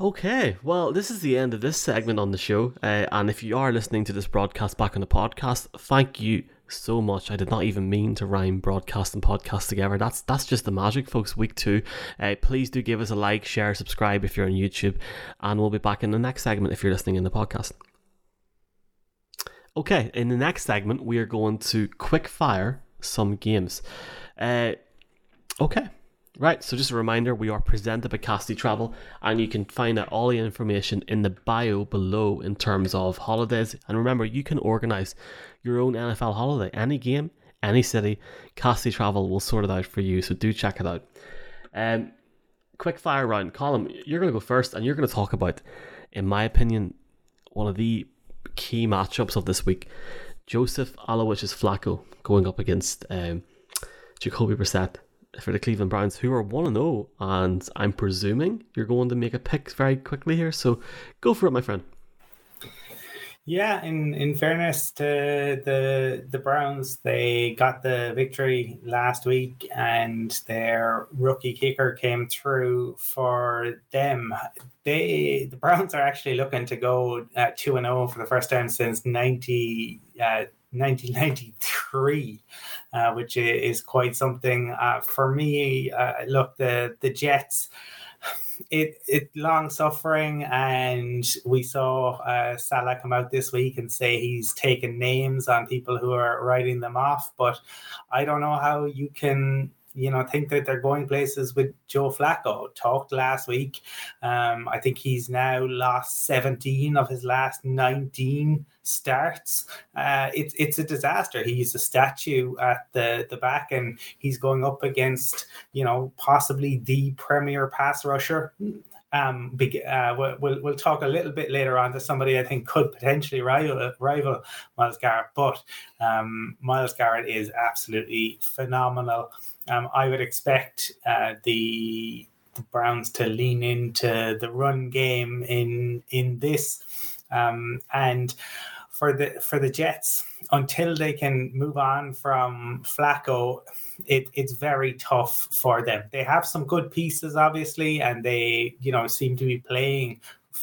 Okay, well, this is the end of this segment on the show. Uh, and if you are listening to this broadcast back on the podcast, thank you so much. I did not even mean to rhyme broadcast and podcast together. That's that's just the magic, folks. Week two. Uh, please do give us a like, share, subscribe if you're on YouTube, and we'll be back in the next segment if you're listening in the podcast. Okay, in the next segment, we are going to quick fire some games. Uh, okay. Right, so just a reminder, we are presented by Casty Travel, and you can find out all the information in the bio below in terms of holidays. And remember, you can organize your own NFL holiday, any game, any city. Casty Travel will sort it out for you, so do check it out. Um, quick fire round, Colin, you're going to go first, and you're going to talk about, in my opinion, one of the key matchups of this week. Joseph Aloysius Flacco going up against um, Jacoby Brissett for the Cleveland Browns, who are 1 0. And I'm presuming you're going to make a pick very quickly here. So go for it, my friend. Yeah, in, in fairness to the the Browns, they got the victory last week, and their rookie kicker came through for them. They the Browns are actually looking to go at two and zero oh for the first time since ninety. Uh, 1993, uh, which is quite something. Uh, for me, uh, look, the the Jets, it it long suffering, and we saw uh, Salah come out this week and say he's taken names on people who are writing them off. But I don't know how you can you know, think that they're going places with Joe Flacco. Talked last week. Um, I think he's now lost 17 of his last 19 starts. Uh, it's it's a disaster. He's a statue at the the back, and he's going up against you know possibly the premier pass rusher um, uh, we'll, we'll talk a little bit later on to somebody I think could potentially rival, rival Myles Garrett, but um, Myles Garrett is absolutely phenomenal. Um, I would expect uh, the, the Browns to lean into the run game in in this, um, and for the for the Jets until they can move on from Flacco, it, it's very tough for them. They have some good pieces, obviously, and they you know seem to be playing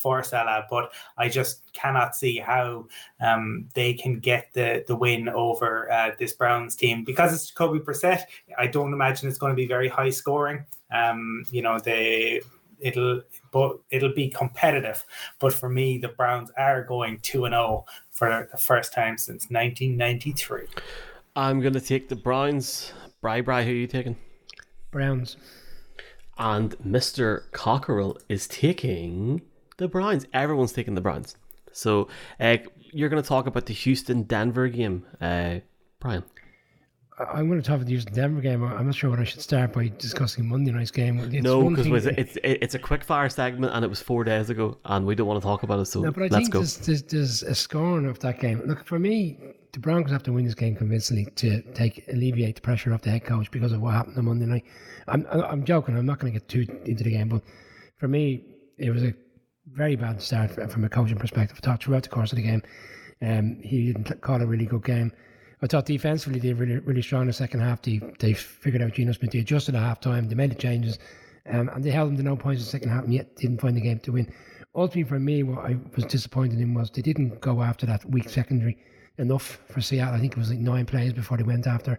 for Salah, but I just cannot see how um, they can get the the win over uh, this Browns team because it's Jacoby Brissett. I don't imagine it's going to be very high scoring. Um, you know, they it'll but it'll be competitive. But for me, the Browns are going two and zero oh for the first time since 1993. I'm going to take the Browns. Bry Bry, who are you taking? Browns. And Mr. Cockerell is taking the Browns. Everyone's taking the Browns. So uh, you're going to talk about the Houston Denver game, uh, Brian. I'm going to talk about the Houston Denver game. I'm not sure what I should start by discussing Monday night's game. It's no, because it's, it's a quick fire segment and it was four days ago, and we don't want to talk about it. So no, but I let's think go. There's, there's, there's a scorn of that game. Look, for me, the Broncos have to win this game convincingly to take alleviate the pressure off the head coach because of what happened on Monday night. I'm I'm joking. I'm not going to get too into the game, but for me, it was a very bad start from a coaching perspective. I thought throughout the course of the game, um, he didn't call a really good game. I thought defensively they were really, really strong in the second half. They they figured out Geno Smith. They adjusted at half time. They made the changes, um, and they held them to no points in the second half, and yet didn't find the game to win. Ultimately, for me, what I was disappointed in was they didn't go after that weak secondary enough for Seattle. I think it was like nine plays before they went after,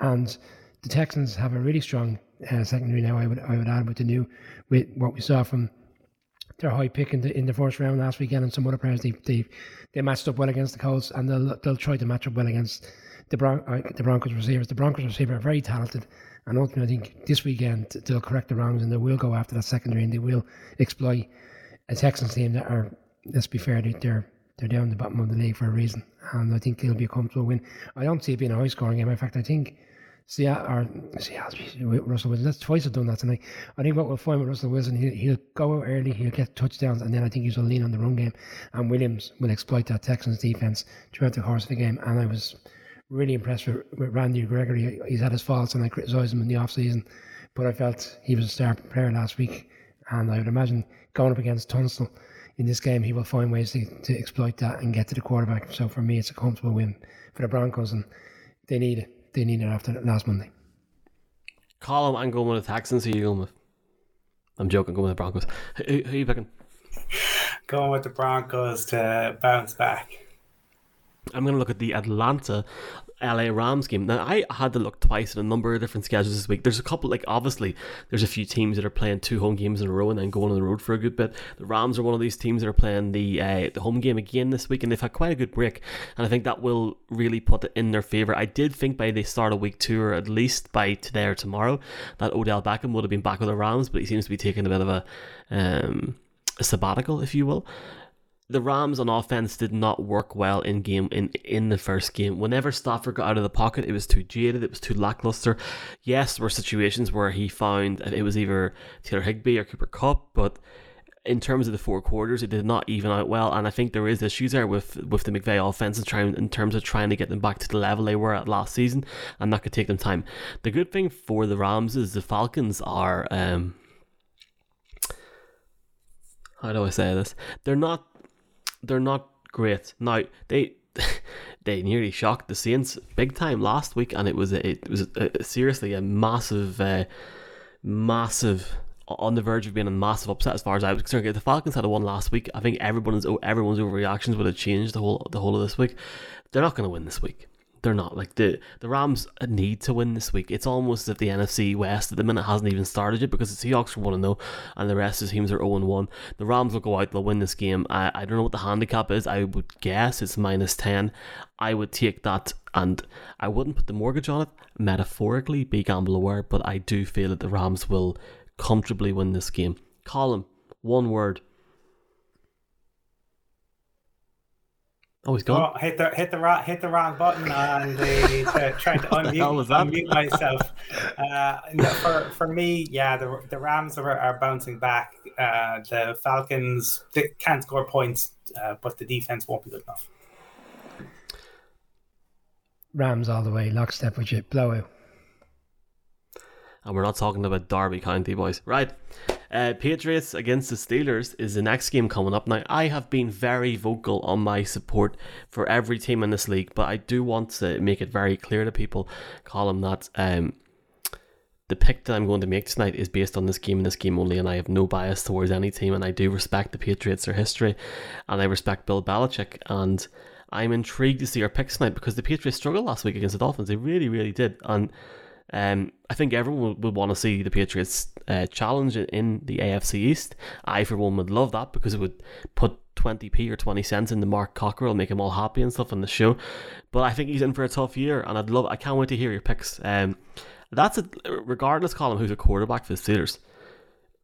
and the Texans have a really strong uh, secondary now. I would I would add with the new with what we saw from their high pick in the in the first round last weekend, and some other players they they, they matched up well against the Colts, and they'll they'll try to match up well against the Bron- uh, the Broncos receivers. The Broncos receiver are very talented, and ultimately I think this weekend they'll correct the wrongs and they will go after that secondary and they will exploit a Texans team that are let's be fair they're they're down the bottom of the league for a reason, and I think it'll be a comfortable win. I don't see it being a high scoring game. In fact, I think Seattle or Seattle Russell Wilson. That's twice I've done that tonight. I think what we'll find with Russell Wilson, he'll, he'll go out early, he'll get touchdowns, and then I think he'll lean on the run game. And Williams will exploit that Texans defense throughout the course of the game. And I was really impressed with, with Randy Gregory. He's had his faults, and I criticised him in the off season, but I felt he was a star player last week. And I would imagine going up against Tunstall in this game, he will find ways to, to exploit that and get to the quarterback. So for me, it's a comfortable win for the Broncos, and they need it they need it after last Monday. Colin, I'm going with the Texans. Who are you going with? I'm joking. Going with the Broncos. Who, who are you picking? Going with the Broncos to bounce back. I'm going to look at the Atlanta LA Rams game. Now, I had to look twice at a number of different schedules this week. There's a couple, like, obviously, there's a few teams that are playing two home games in a row and then going on the road for a good bit. The Rams are one of these teams that are playing the uh, the home game again this week, and they've had quite a good break. And I think that will really put it in their favour. I did think by the start of week two, or at least by today or tomorrow, that Odell Beckham would have been back with the Rams, but he seems to be taking a bit of a. Um, a sabbatical, if you will the Rams on offense did not work well in game in in the first game. Whenever Stafford got out of the pocket, it was too jaded, it was too lackluster. Yes, there were situations where he found it was either Taylor Higbee or Cooper Kupp, but in terms of the four quarters, it did not even out well. And I think there is issues there with with the McVay offense in, trying, in terms of trying to get them back to the level they were at last season, and that could take them time. The good thing for the Rams is the Falcons are. Um, how do I say this? They're not they're not great. Now they they nearly shocked the Saints big time last week, and it was a, it was a, seriously a massive, uh, massive on the verge of being a massive upset as far as I was concerned. If the Falcons had a one last week, I think everyone's everyone's overreactions would have changed the whole the whole of this week. They're not going to win this week they're not. Like the the Rams need to win this week. It's almost as if the NFC West at the minute hasn't even started yet because the Seahawks are one to oh know, and the rest of the teams are oh zero one. The Rams will go out. They'll win this game. I, I don't know what the handicap is. I would guess it's minus ten. I would take that, and I wouldn't put the mortgage on it. Metaphorically, be gamble aware, but I do feel that the Rams will comfortably win this game. Colin, one word. Oh, he's gone. Oh, hit the hit the wrong hit the wrong button on the to, trying to unmute, unmute myself. Uh, no, for for me, yeah, the the Rams are, are bouncing back. Uh, the Falcons they can't score points, uh, but the defense won't be good enough. Rams all the way, lockstep with you, blowout. And we're not talking about Derby County, boys. Right. Uh, Patriots against the Steelers is the next game coming up. Now, I have been very vocal on my support for every team in this league, but I do want to make it very clear to people, Colin, that um, the pick that I'm going to make tonight is based on this game and this game only, and I have no bias towards any team, and I do respect the Patriots, their history, and I respect Bill Belichick, and I'm intrigued to see our picks tonight because the Patriots struggled last week against the Dolphins. They really, really did, and Um, I think everyone would, want to see the Patriots uh, challenge in the AFC East. I, for one, would love that because it would put 20p or 20 cents into Mark Cockrell, make him all happy and stuff on the show. But I think he's in for a tough year, and I'd love. I can't wait to hear your picks. Um, that's it. Regardless, Colin, who's a quarterback for the Steelers,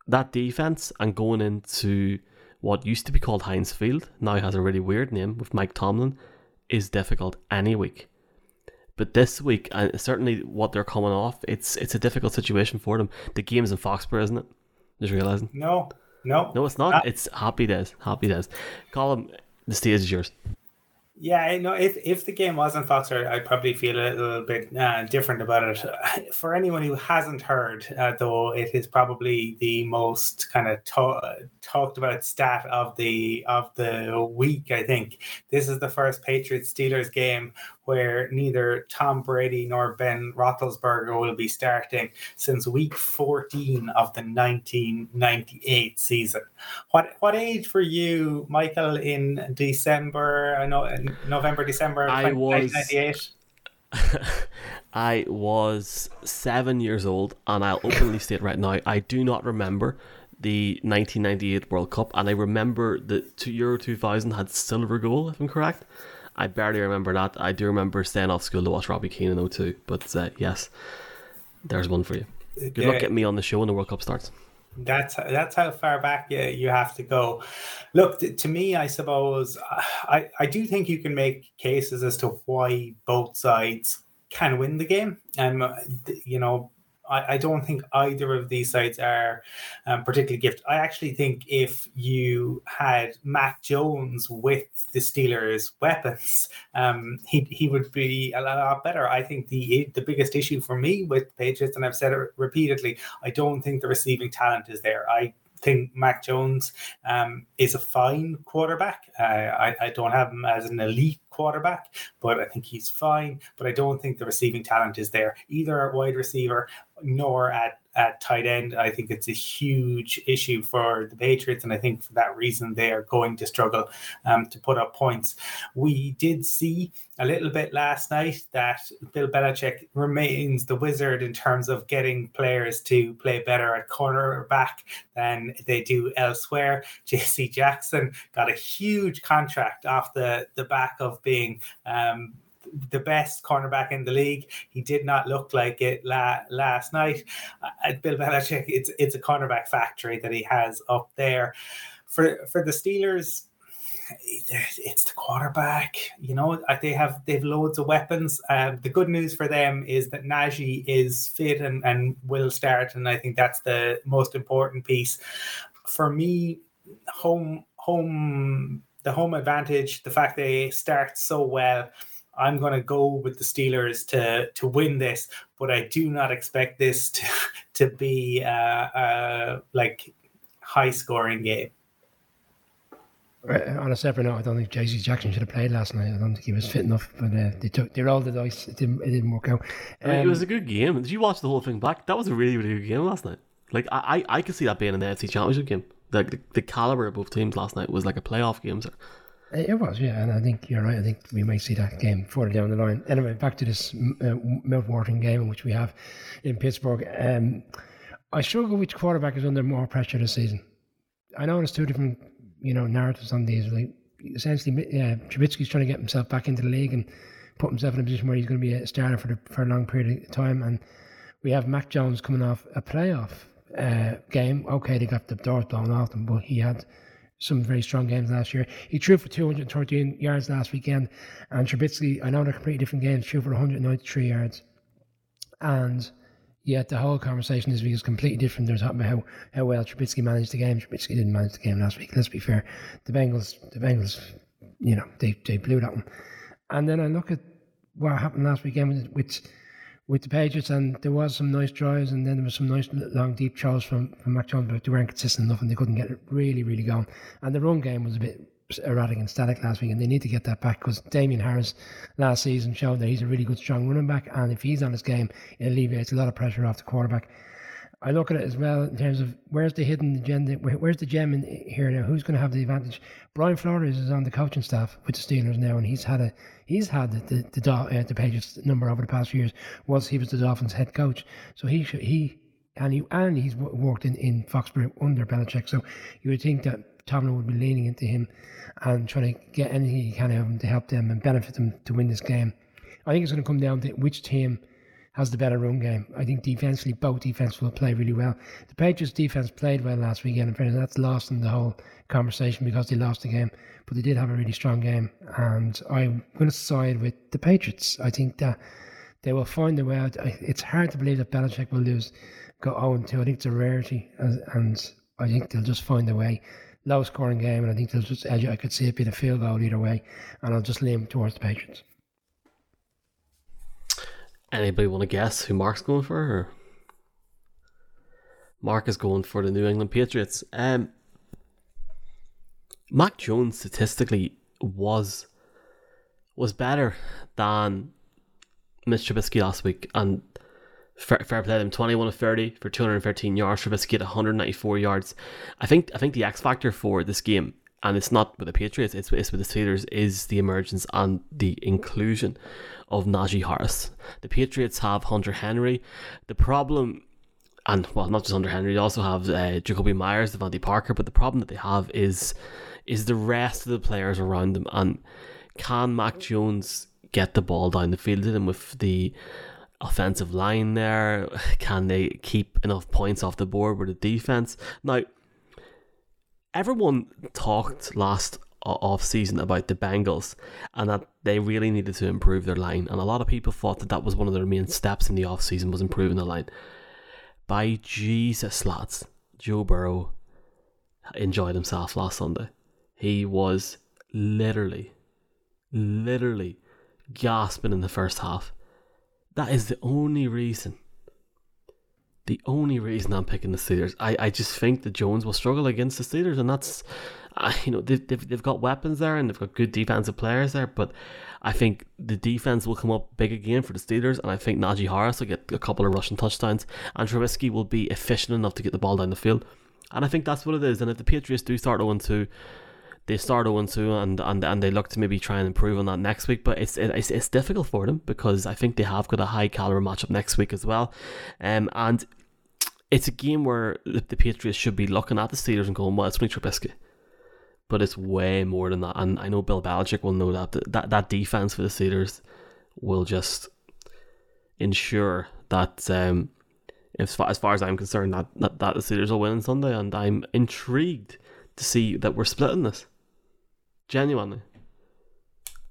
that defense and going into what used to be called Heinz Field now has a really weird name with Mike Tomlin is difficult any week. But this week, and certainly what they're coming off, it's it's a difficult situation for them. The game's in Foxborough, isn't it? Just realizing. No, no, no, it's not. Uh, it's happy days. Happy days. Colin, the stage is yours. Yeah, no. If if the game wasn't Foxer, I'd probably feel a little bit uh, different about it. For anyone who hasn't heard, uh, though, it is probably the most kind of to- talked about stat of the of the week. I think this is the first Patriots Steelers game where neither Tom Brady nor Ben Roethlisberger will be starting since week 14 of the 1998 season. What what age were you, Michael, in December? I know November, December I was. I was seven years old, and I'll openly state right now, I do not remember the 1998 World Cup, and I remember the Euro 2000 had silver goal, if I'm correct. I barely remember that. I do remember staying off school to watch Robbie Keane in 02. But uh, yes, there's one for you. Good yeah. luck getting me on the show when the World Cup starts. That's that's how far back you, you have to go. Look, to me, I suppose I, I do think you can make cases as to why both sides can win the game. And, um, you know, I, I don't think either of these sides are um, particularly gifted. I actually think if you had Mac Jones with the Steelers' weapons, um, he he would be a lot better. I think the the biggest issue for me with Patriots, and I've said it repeatedly, I don't think the receiving talent is there. I think Mac Jones um, is a fine quarterback. I, I don't have him as an elite quarterback, but I think he's fine. But I don't think the receiving talent is there either at wide receiver nor at at tight end. I think it's a huge issue for the Patriots, and I think for that reason they are going to struggle um, to put up points. We did see a little bit last night that Bill Belichick remains the wizard in terms of getting players to play better at cornerback than they do elsewhere. J.C. Jackson got a huge contract off the the back of being. Um, the best cornerback in the league. He did not look like it la- last night. Uh, Bill Belichick, it's it's a cornerback factory that he has up there. For for the Steelers, it's the quarterback. You know, uh, they have they've loads of weapons. Uh, the good news for them is that Najee is fit and, and will start, and I think that's the most important piece. For me, home home the home advantage, the fact they start so well I'm going to go with the Steelers to to win this, but I do not expect this to to be a, a like high scoring game. On a separate note, I don't think J.C. Jackson should have played last night. I don't think he was fit enough, but uh, they took they rolled the dice. It didn't it didn't work out. Um, I mean, it was um, a good game. Did you watch the whole thing back? That was a really really good game last night. Like I I, I could see that being an NFC Championship game. Like the, the caliber of both teams last night was like a playoff game. So it was, yeah, and I think you're right. I think we might see that game further down the line. Anyway, back to this uh, game which we have in Pittsburgh. Um, I struggle which quarterback is under more pressure this season. I know there's two different, you know, narratives on these. Like essentially, yeah, Trubisky's trying to get himself back into the league and put himself in a position where he's going to be a starter for the, for a long period of time. And we have Mac Jones coming off a playoff uh, game. Okay, they got the doors blown off them, but he had some very strong games last year. He threw for 213 yards last weekend, and Trubisky, I know they're completely different games, threw for 193 yards. And yet the whole conversation this week is completely different. They're talking about how, how well Trubisky managed the game. Trubisky didn't manage the game last week. Let's be fair. The Bengals, the Bengals, you know, they, they blew that one. And then I look at what happened last weekend with, with with the Patriots, and there was some nice drives, and then there was some nice long deep throws from from Mac Jones, but they weren't consistent enough, and they couldn't get it really, really going. And the run game was a bit erratic and static last week, and they need to get that back because Damien Harris last season showed that he's a really good, strong running back, and if he's on his game, it alleviates a lot of pressure off the quarterback. I look at it as well in terms of where's the hidden agenda, where's the gem in here now? Who's going to have the advantage? Brian Flores is on the coaching staff with the Steelers now, and he's had a he's had the the, the, uh, the number over the past few years. Was he was the Dolphins head coach, so he he and he and he's worked in in Foxborough under Belichick. So you would think that Tomlin would be leaning into him and trying to get anything he can out of him to help them and benefit them to win this game. I think it's going to come down to which team has the better run game. I think defensively, both defense will play really well. The Patriots defense played well last weekend, and that's lost in the whole conversation because they lost the game. But they did have a really strong game, and I'm going to side with the Patriots. I think that they will find a way out. It's hard to believe that Belichick will lose, go 0 2. I think it's a rarity, and I think they'll just find a way. Low scoring game, and I think they'll just. I could see it being a field goal either way, and I'll just lean towards the Patriots. Anybody want to guess who Mark's going for? Or? Mark is going for the New England Patriots. Um, Mac Jones statistically was was better than Mitch Trubisky last week, and fair, fair play them twenty one of thirty for two hundred thirteen yards. Trubisky at one hundred ninety four yards. I think I think the X factor for this game and it's not with the Patriots, it's, it's with the Steelers, is the emergence and the inclusion of Najee Harris. The Patriots have Hunter Henry. The problem, and well, not just Hunter Henry, they also have uh, Jakobi Meyers, DeVante Parker, but the problem that they have is is the rest of the players around them. And can Mac Jones get the ball down the field to them with the offensive line there? Can they keep enough points off the board with the defense? Now, everyone talked last off season about the Bengals and that they really needed to improve their line. And a lot of people thought that that was one of their main steps in the off season was improving the line. By Jesus lads Joe Burrow enjoyed himself last Sunday. He was literally literally gasping in the first half. That is the only reason the only reason I'm picking the Steelers. I, I just think that Jones will struggle against the Steelers, and that's, uh, you know, they've, they've, they've got weapons there and they've got good defensive players there, but I think the defense will come up big again for the Steelers, and I think Najee Harris will get a couple of rushing touchdowns, and Trubisky will be efficient enough to get the ball down the field. And I think that's what it is. And if the Patriots do start 0 2, they start 0 2 and, and, and they look to maybe try and improve on that next week. But it's, it's it's difficult for them because I think they have got a high caliber matchup next week as well. Um, and it's a game where the Patriots should be looking at the Steelers and going, well, it's only Trubisky. But it's way more than that. And I know Bill Belichick will know that. That, that defense for the Steelers will just ensure that, um, as, far, as far as I'm concerned, that, that, that the Steelers will win on Sunday. And I'm intrigued to see that we're splitting this. Genuinely.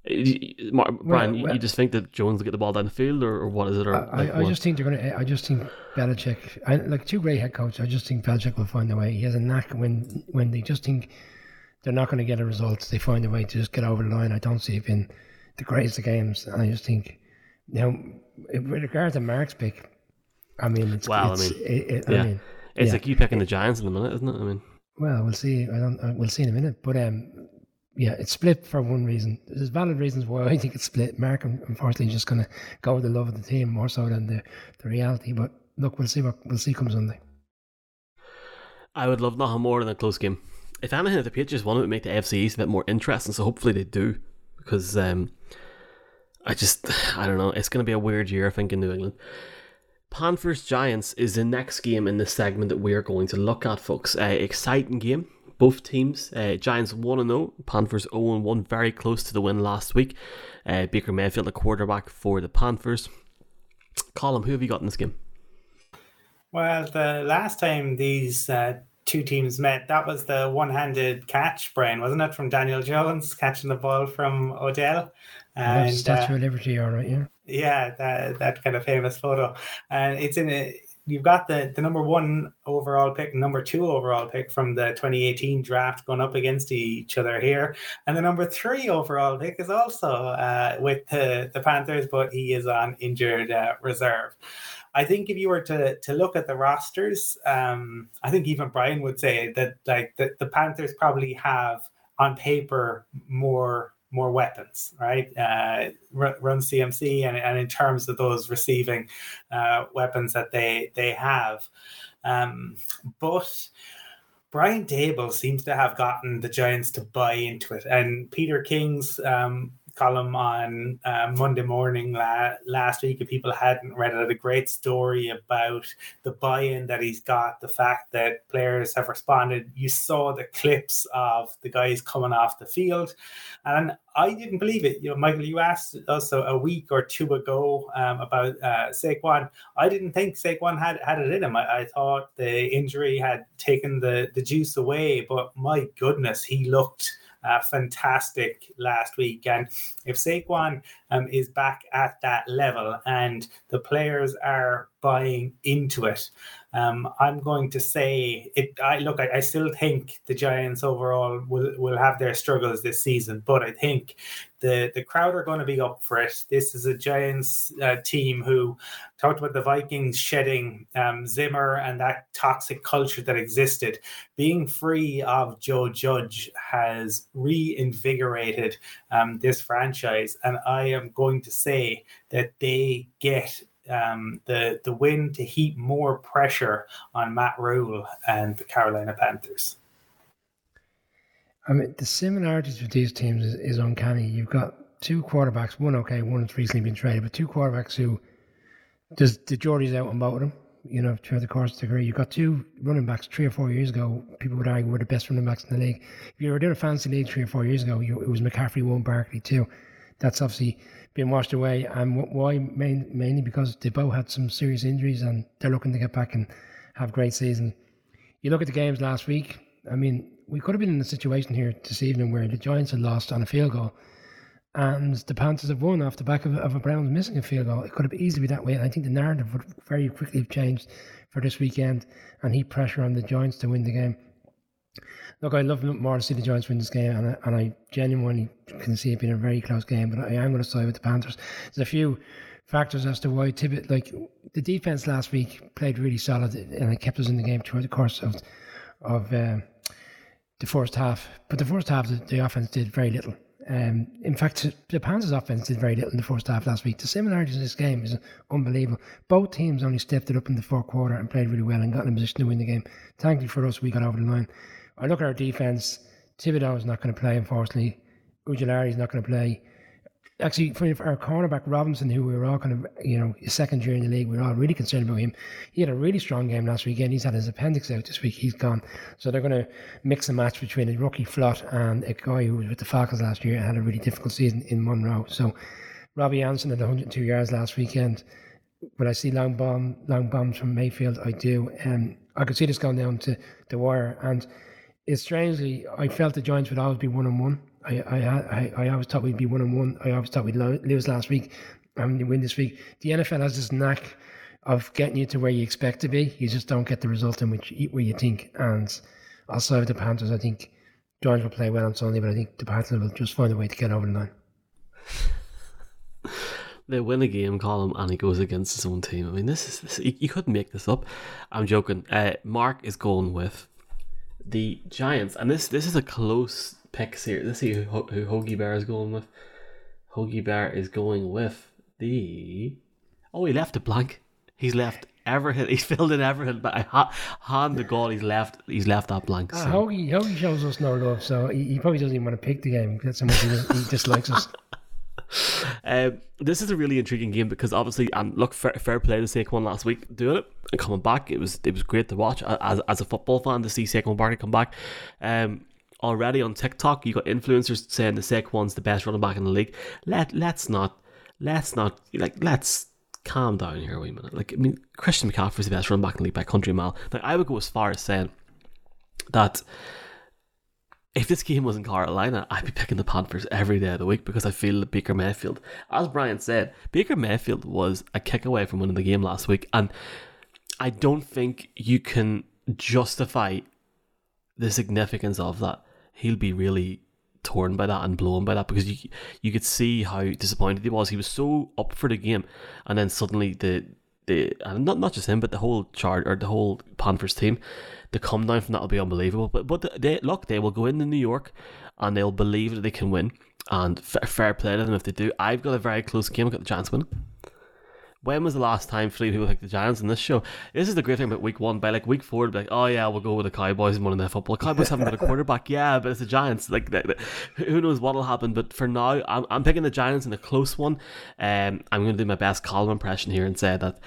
Brian, well, well, you just think that Jones will get the ball down the field, or, or what is it? Or I, like I just think they're going to. I just think Belichick, I, like two great head coaches. I just think Belichick will find a way. He has a knack when when they just think they're not going to get a result, they find a way to just get over the line. I don't see it in the greatest of games. And I just think now, with regard to Mark's pick, I mean, it's well, it's, I mean, it, it, yeah. I mean, it's yeah. like you picking the Giants in a minute, isn't it? I mean, well, we'll see. I don't. Uh, we'll see in a minute, but um yeah, it's split for one reason. There's valid reasons why I think it's split. Mark, unfortunately, is just going to go with the love of the team more so than the, the reality. But look, we'll see what we'll see come Sunday. I would love nothing more than a close game. If anything, if the Patriots want to make the AFC East a bit more interesting, so hopefully they do, because um, I just I don't know. It's going to be a weird year, I think, in New England. Panthers Giants is the next game in the segment that we are going to look at, folks. Uh, exciting game both teams. Uh, Giants 1 0, Panthers 0 1, very close to the win last week. Uh, Baker Mayfield, the quarterback for the Panthers. Colin, who have you got in this game? Well, the last time these uh, two teams met, that was the one handed catch, Brian, wasn't it? From Daniel Jones catching the ball from Odell. And, Statue uh, of Liberty, all right, yeah. Yeah, that, that kind of famous photo. And it's in a you've got the, the number one overall pick, number two overall pick from the 2018 draft going up against each other here. And the number three overall pick is also uh, with the, the Panthers, but he is on injured uh, reserve. I think if you were to, to look at the rosters, um, I think even Brian would say that like the, the Panthers probably have on paper more more weapons, right? Uh, run CMC and, and in terms of those receiving uh, weapons that they they have, um, but. Brian Daboll seems to have gotten the Giants to buy into it, and Peter King's um, column on uh, Monday morning la- last week. If people hadn't read it, a great story about the buy-in that he's got, the fact that players have responded. You saw the clips of the guys coming off the field, and I didn't believe it. You know, Michael, you asked us a, week or two ago um, about uh, Saquon. I didn't think Saquon had had it in him. I, I thought the injury had taken the the juice away, but my goodness, he looked uh, fantastic last week. And if Saquon um, is back at that level and the players are buying into it, um, I'm going to say it. I look. I, I, still think the Giants overall will will have their struggles this season, but I think the the crowd are going to be up for it. This is a Giants uh, team who talked about the Vikings shedding um, Zimmer and that toxic culture that existed. Being free of Joe Judge has reinvigorated um, this franchise, and I am going to say that they get um, the the win to heap more pressure on Matt Rhule and the Carolina Panthers. I mean, the similarities with these teams is, is uncanny. You've got two quarterbacks, one okay, one that's recently been traded, but two quarterbacks who does the Jordy's out on both of them. You know, throughout the course of the career, you've got two running backs three or four years ago. People would argue were the best running backs in the league. If you were doing a fancy league three or four years ago, you, it was McCaffrey one, Barkley two. That's obviously been washed away. And why? Main, mainly because they both had some serious injuries and they're looking to get back and have a great season. You look at the games last week. I mean, we could have been in a situation here this evening where the Giants had lost on a field goal and the Panthers have won off the back of, of a Browns missing a field goal. It could have easily been that way. And I think the narrative would very quickly have changed for this weekend and heap pressure on the Giants to win the game. Look, I love more to see the Giants win this game, and I, and I genuinely can see it being a very close game. But I am going to side with the Panthers. There's a few factors as to why Tibbet, like the defense last week, played really solid, and it kept us in the game throughout the course of of uh, the first half. But the first half, the, the offense did very little. Um, in fact, the Panthers' offense did very little in the first half last week. The similarities in this game is unbelievable. Both teams only stepped it up in the fourth quarter and played really well and got in a position to win the game. Thankfully for us, we got over the line. I look at our defense. Thibodeaux is not going to play, unfortunately. Ojulari is not going to play. Actually, for our cornerback Robinson, who we were all kind of, you know, his second year in the league, we were all really concerned about him. He had a really strong game last weekend. He's had his appendix out this week. He's gone. So they're going to mix and match between a rookie Flott and a guy who was with the Falcons last year and had a really difficult season in Moreau. So Robbie Anderson had 102 yards last weekend. When I see long bomb, long bombs from Mayfield, I do. Um, I could see this going down to the wire. And it's strangely, I felt the Giants would always be one on one. I I, I, always thought we'd be one on one. I always thought we'd lose last week and win this week. The NFL has this knack of getting you to where you expect to be. You just don't get the result in which where you think. And also the Panthers, I think Giants will play well on Sunday, but I think the Panthers will just find a way to get over the line. they win a game Colm and he goes against his own team. I mean, this is this, you couldn't make this up. I'm joking. Uh, Mark is going with the Giants, and this this is a close pick here. Let's see who, who Hoagie Bear is going with. Hoagie Bear is going with the. Oh, he left it blank. He's left Everett. He's filled in Everett, but I hand the goal. He's left. He's left that blank. Uh, so. Uh, Hoagie, Hoagie shows us no love, so he, he, probably doesn't even want to pick the game. That's how much he, he dislikes us. Um, this is a really intriguing game because obviously, and look, fair, fair play to Saquon last week doing it and coming back. It was it was great to watch as, as a football fan to see Saquon Barkley come back. Um, already on TikTok, you got influencers saying the Saquon's the best running back in the league. Let let's not let's not like let's calm down here a minute. Like I mean, Christian McCaffrey's the best running back in the league by country mile. Like I would go as far as saying that if this game was in Carolina, I'd be picking the Panthers every day of the week because I feel that Baker Mayfield, as Brian said, Baker Mayfield was a kick away from winning the game last week. And I don't think you can justify the significance of that. He'll be really torn by that and blown by that because you you could see how disappointed he was. He was so up for the game, and then suddenly the the and not not just him, but the whole chart or the whole Panthers team, the come down from that will be unbelievable. But but they look, they will go into New York, and they'll believe that they can win, and f- fair play to them if they do. I've got a very close game. I've got the Giants win. When was the last time three people picked the Giants in this show? This is the great thing about week one. By like week four, be like, oh yeah, we'll go with the Cowboys and winning their football. Cowboys haven't got a quarterback, yeah, but it's the Giants. Like, they, they, who knows what'll happen? But for now, I'm, I'm picking the Giants in a close one. Um, I'm going to do my best Colm impression here and say that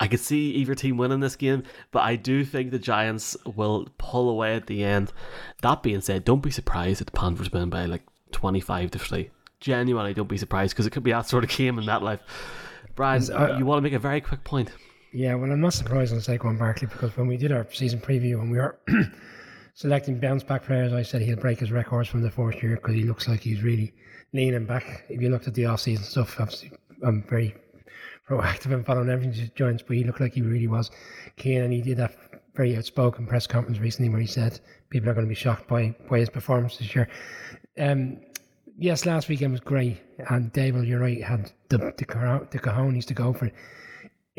I could see either team winning this game, but I do think the Giants will pull away at the end. That being said, don't be surprised if the Panthers win by like 25 to 3. Genuinely, don't be surprised because it could be that sort of game in that life. Brian, uh, you want to make a very quick point? Yeah, well, I'm not surprised on Saquon Barkley because when we did our season preview and we were selecting bounce back players, I said he'll break his records from the fourth year because he looks like he's really leaning back. If you looked at the off season stuff, obviously, I'm very proactive in following everything just joins, but he looked like he really was keen and he did that very outspoken press conference recently where he said people are going to be shocked by, by his performance this year. Um, yes, last weekend was great, and Daboll, you're right, had the the, the cojones to go for it.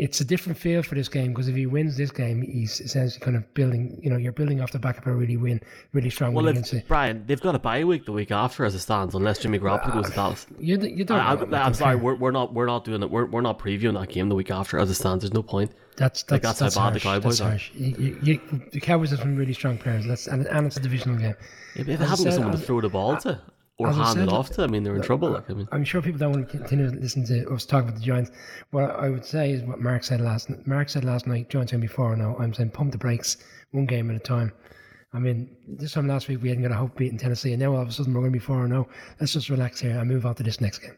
It's a different feel for this game because if he wins this game, he's essentially kind of building. You know, you're building off the back of a really win, really strong well, win Brian, they've got a bye week the week after as it stands, unless Jimmy Garoppolo goes to Dallas. You, you don't. I, am sorry, we're, we're not we're not doing it. We're, we're not previewing that game the week after as it stands. There's no point. That's that's, like, that's, that's how bad harsh. the Cowboys that's are. Harsh. You, you, the Cowboys have some really strong players. That's and, and it's a divisional game. Yeah, if they haven't got someone to throw the ball to or hand it off to. I mean, they're in uh, trouble. Like, uh, I mean, I'm sure people don't want to continue to listen to us talk about the Giants. What I would say is what Mark said last. Mark said last night. Giants going before now. Oh. I'm saying pump the brakes, one game at a time. I mean, this time last week we hadn't got a hope beating Tennessee, and now all of a sudden we're going to be 4 0. Let's just relax here and move on to this next game.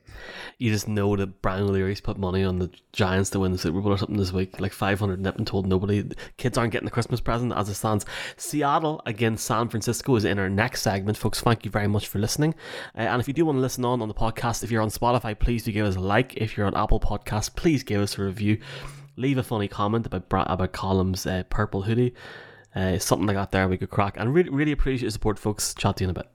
You just know that Brian O'Leary's put money on the Giants to win the Super Bowl or something this week, like 500 nip and told nobody. Kids aren't getting the Christmas present as it stands. Seattle against San Francisco is in our next segment, folks. Thank you very much for listening. Uh, and if you do want to listen on on the podcast, if you're on Spotify, please do give us a like. If you're on Apple Podcasts, please give us a review. Leave a funny comment about about Colm's uh, purple hoodie. Uh, something like that there we could crack. And really, really appreciate your support, folks. Chat to you in a bit.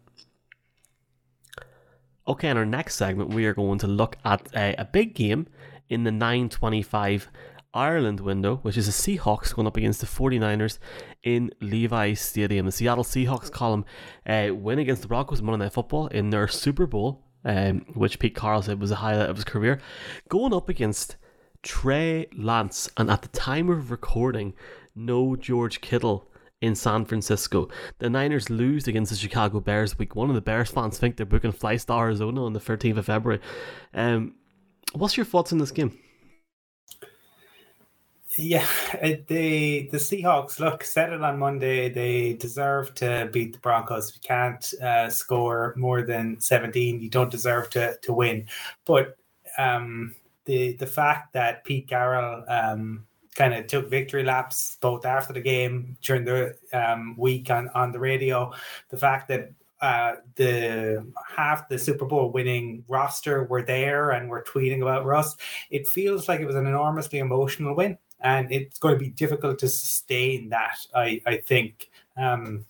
Okay, in our next segment, we are going to look at uh, a big game in the 925 Ireland window, which is the Seahawks going up against the 49ers in Levi Stadium. The Seattle Seahawks Colm uh, win against the Broncos Monday Night Football in their Super Bowl, um, which Pete Carroll said was a highlight of his career, going up against Trey Lance. And at the time of recording, no George Kittle in San Francisco. The Niners lose against the Chicago Bears week one, and the Bears fans think they're booking flights to Arizona on the 13th of February. Um, what's your thoughts on this game? Yeah, the the Seahawks look said it on Monday. They deserve to beat the Broncos. If you can't uh, score more than seventeen, you don't deserve to to win. But um, the the fact that Pete Carroll um, kind of took victory laps both after the game during the um, week on, on the radio. The fact that uh, the half the Super Bowl winning roster were there and were tweeting about Russ, it feels like it was an enormously emotional win. And it's going to be difficult to sustain that, I, I think, um,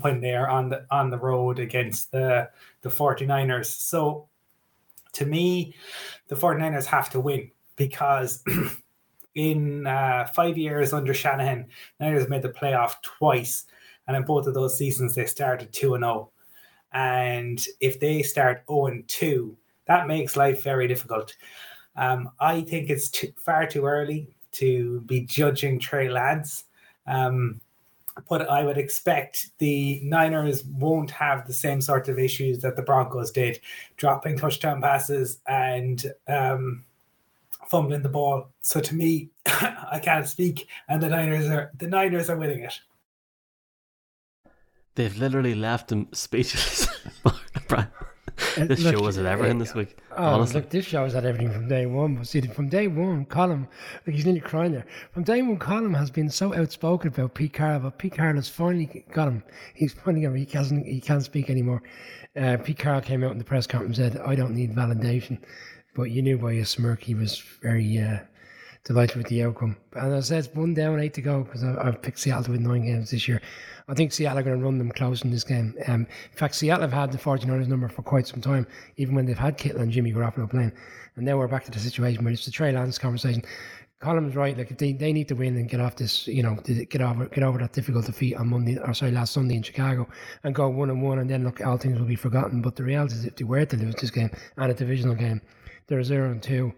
when they're on the on the road against the, the 49ers. So to me, the 49ers have to win because in uh, five years under Shanahan, Niners made the playoff twice, and in both of those seasons they started two and zero. Oh. And if they start zero and two, that makes life very difficult. Um, I think it's too, far too early to be judging Trey Lance. Um, but I would expect the Niners won't have the same sort of issues that the Broncos did, dropping touchdown passes and um, fumbling the ball. So to me, I can't speak, and the Niners are the Niners are winning it. They've literally left him speechless. this look, show was at everything this week. Oh, honestly. look, this show was at everything from day one. But see, from day one, Colm, like he's nearly crying there. From day one, Colm has been so outspoken about Pete Carroll, but Pete Carroll has finally got him. He's finally got him. He can't, he can't speak anymore. Uh, Pete Carroll came out in the press conference and said, "I don't need validation." But you knew by his smirk he was very uh, delighted with the outcome. And I said, one down, eight to go because I've picked Seattle win nine games this year. I think Seattle are going to run them close in this game. Um, in fact, Seattle have had the 49ers number for quite some time, even when they've had Kittle and Jimmy Garoppolo playing. And now we're back to the situation where it's the Trey Lance conversation. Colm's right. Like they, they need to win and get off this, you know, get over get over that difficult defeat on Monday or sorry last Sunday in Chicago and go one and one, and then look, all things will be forgotten. But the reality is, if they were to lose this game and a divisional game, they're zero and two,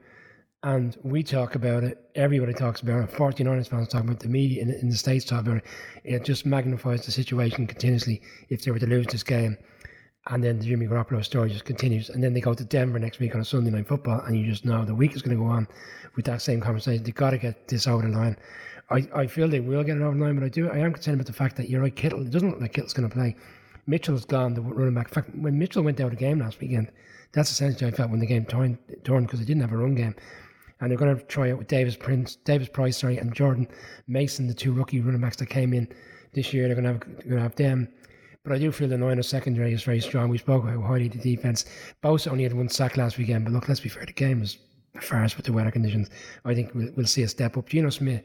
and we talk about it. Everybody talks about it. 49ers fans talk about it. The media in, in the states talk about it. It just magnifies the situation continuously if they were to lose this game and then the Jimmy Garoppolo story just continues. And then they go to Denver next week on a Sunday night football, and you just know the week is going to go on with that same conversation. They've got to get this over the line. I, I feel they will get it over the line, but I do I am concerned about the fact that you're right, Kittle. It doesn't look like Kittle's going to play. Mitchell's gone, the running back. In fact, when Mitchell went out of the game last weekend, that's essentially I felt when the game turned because they didn't have a run game. And they're going to try it with Davis Prince, Davis Price, sorry, and Jordan Mason, the two rookie running backs that came in this year. They're going to have, going to have them but I do feel the Niners secondary is very strong. We spoke about how highly the defense. Bosa only had one sack last weekend, but look, let's be fair, the game was farce with the weather conditions. I think we'll, we'll see a step up. Geno Smith,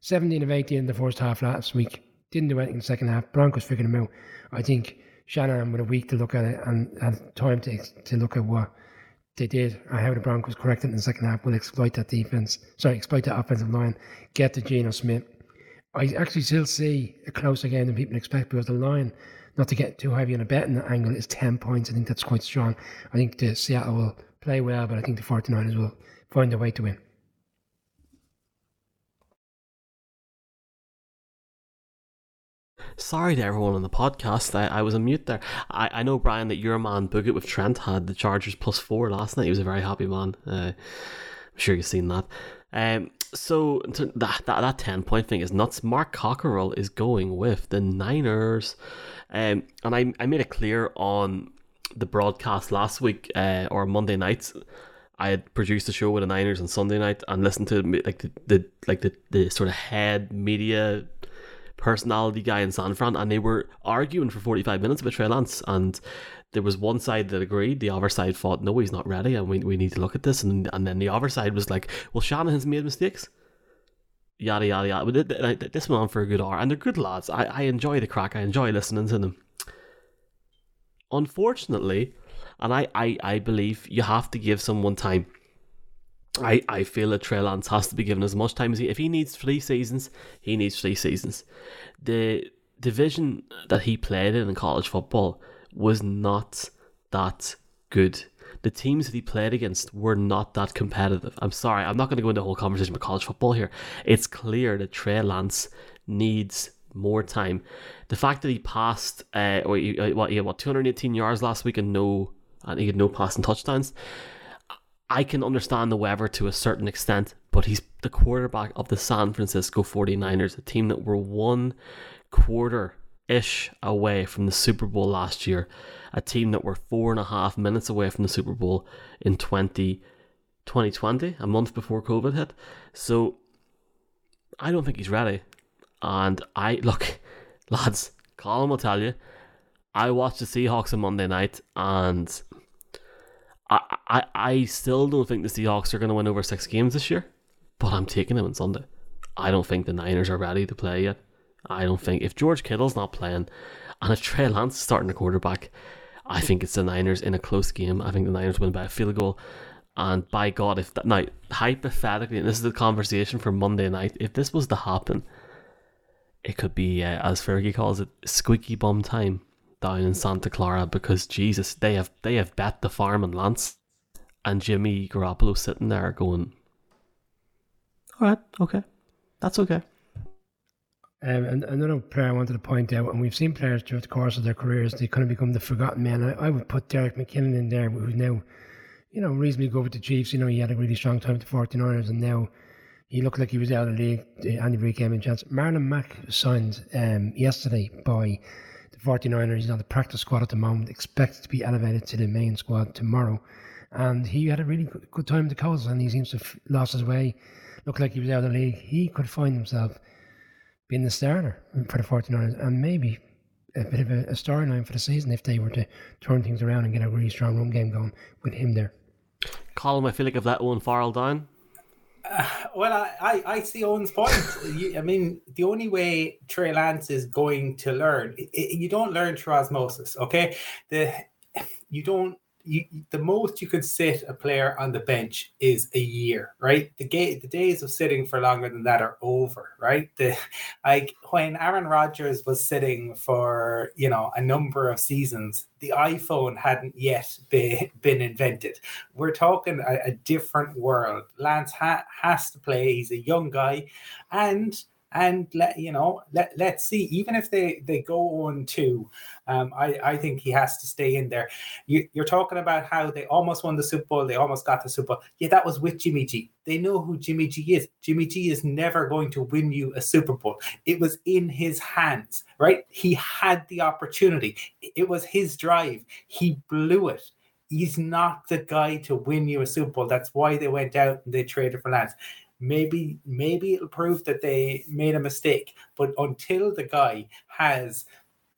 17 of 18 in the first half last week. Didn't do anything in the second half. Broncos figured him out. I think Shanahan with a week to look at it and had time to to look at what they did and how the Broncos corrected in the second half will exploit that defense. Sorry, exploit that offensive line, get to Geno Smith. I actually still see a closer game than people expect because the line not to get too heavy on a betting angle, is 10 points. I think that's quite strong. I think the Seattle will play well, but I think the 49ers will find a way to win. Sorry to everyone on the podcast. I, I was on mute there. I, I know, Brian, that your man Boogit with Trent had the Chargers plus four last night. He was a very happy man. Uh, I'm sure you've seen that. Um, so that, that that ten point thing is nuts. Mark Cockerell is going with the Niners. Um, and I, I made it clear on the broadcast last week uh, or Monday nights. I had produced a show with the Niners on Sunday night and listened to like the, the like the, the sort of head media personality guy in San Fran, and they were arguing for forty five minutes about Trey Lance, and there was one side that agreed, the other side thought, no, he's not ready, and we, we need to look at this, and and then the other side was like, well, Shanahan's made mistakes yada yada yada. But this went on for a good hour, and they're good lads. I, I enjoy the crack. I enjoy listening to them. Unfortunately, and I, I, I believe you have to give someone time. I, I feel that Trey Lance has to be given as much time as he. If he needs three seasons, he needs three seasons. The division that he played in in college football was not that good the teams that he played against were not that competitive. I'm sorry, I'm not going to go into a whole conversation about college football here. It's clear that Trey Lance needs more time. The fact that he passed, uh, what, uh, what, he had, what 218 yards last week and no, and he had no passing touchdowns. I can understand the Weber to a certain extent, but he's the quarterback of the San Francisco 49ers, a team that were one quarter ish away from the Super Bowl last year a team that were four and a half minutes away from the Super Bowl in 20, 2020, a month before COVID hit. So I don't think he's ready. And I look, lads, Colin will tell you, I watched the Seahawks on Monday night and I, I, I still don't think the Seahawks are going to win over six games this year, but I'm taking them on Sunday. I don't think the Niners are ready to play yet. I don't think if George Kittle's not playing and if Trey Lance is starting the quarterback, I think it's the Niners in a close game. I think the Niners win by a field goal. And by God, if that now hypothetically, and this is the conversation for Monday night, if this was to happen, it could be uh, as Fergie calls it, squeaky bum time down in Santa Clara because Jesus, they have they have bet the farm and Lance, and Jimmy Garoppolo sitting there going, "All right, okay, that's okay." Um, and another player I wanted to point out, and we've seen players throughout the course of their careers, they kind of become the forgotten man. I, I would put Jerick McKinnon in there, who's now, you know, reasonably good with the Chiefs. You know, he had a really strong time with the 49ers, and now he looked like he was out of the league. Andy Reid him a chance. Marlon Mack signed um, yesterday by 49ers. He's on the practice squad at the moment, expected to be elevated to the main squad tomorrow. And he had a really good time the Colts, and he seems to have lost his way. Looked like he was out of the league. He could find himself being the starter for the 49ers and maybe a bit of a, a storyline for the season if they were to turn things around and get a really strong run game going with him there. Colin, I feel like I've let Owen Farrell down. Well, I, I, I see Owen's point. you, I mean, the only way Trey Lance is going to learn, it, you don't learn through osmosis, okay? The You don't you, the most you could sit a player on the bench is a year, right? The ga- the days of sitting for longer than that are over, right? The like when Aaron Rodgers was sitting for you know a number of seasons, the iPhone hadn't yet be, been invented. We're talking a, a different world. Lance ha- has to play. He's a young guy, and and let you know let, let's see. Even if they they go on to um, I, I think he has to stay in there. You, you're talking about how they almost won the super bowl they almost got the super bowl. Yeah that was with jimmy g. They know who jimmy g is. Jimmy g is never going to win you a super bowl. It was in his hands right? He had the opportunity. It was his drive. He blew it. He's not the guy to win you a super bowl. That's why they went out and they traded for lance maybe maybe it'll prove that they made a mistake but until the guy has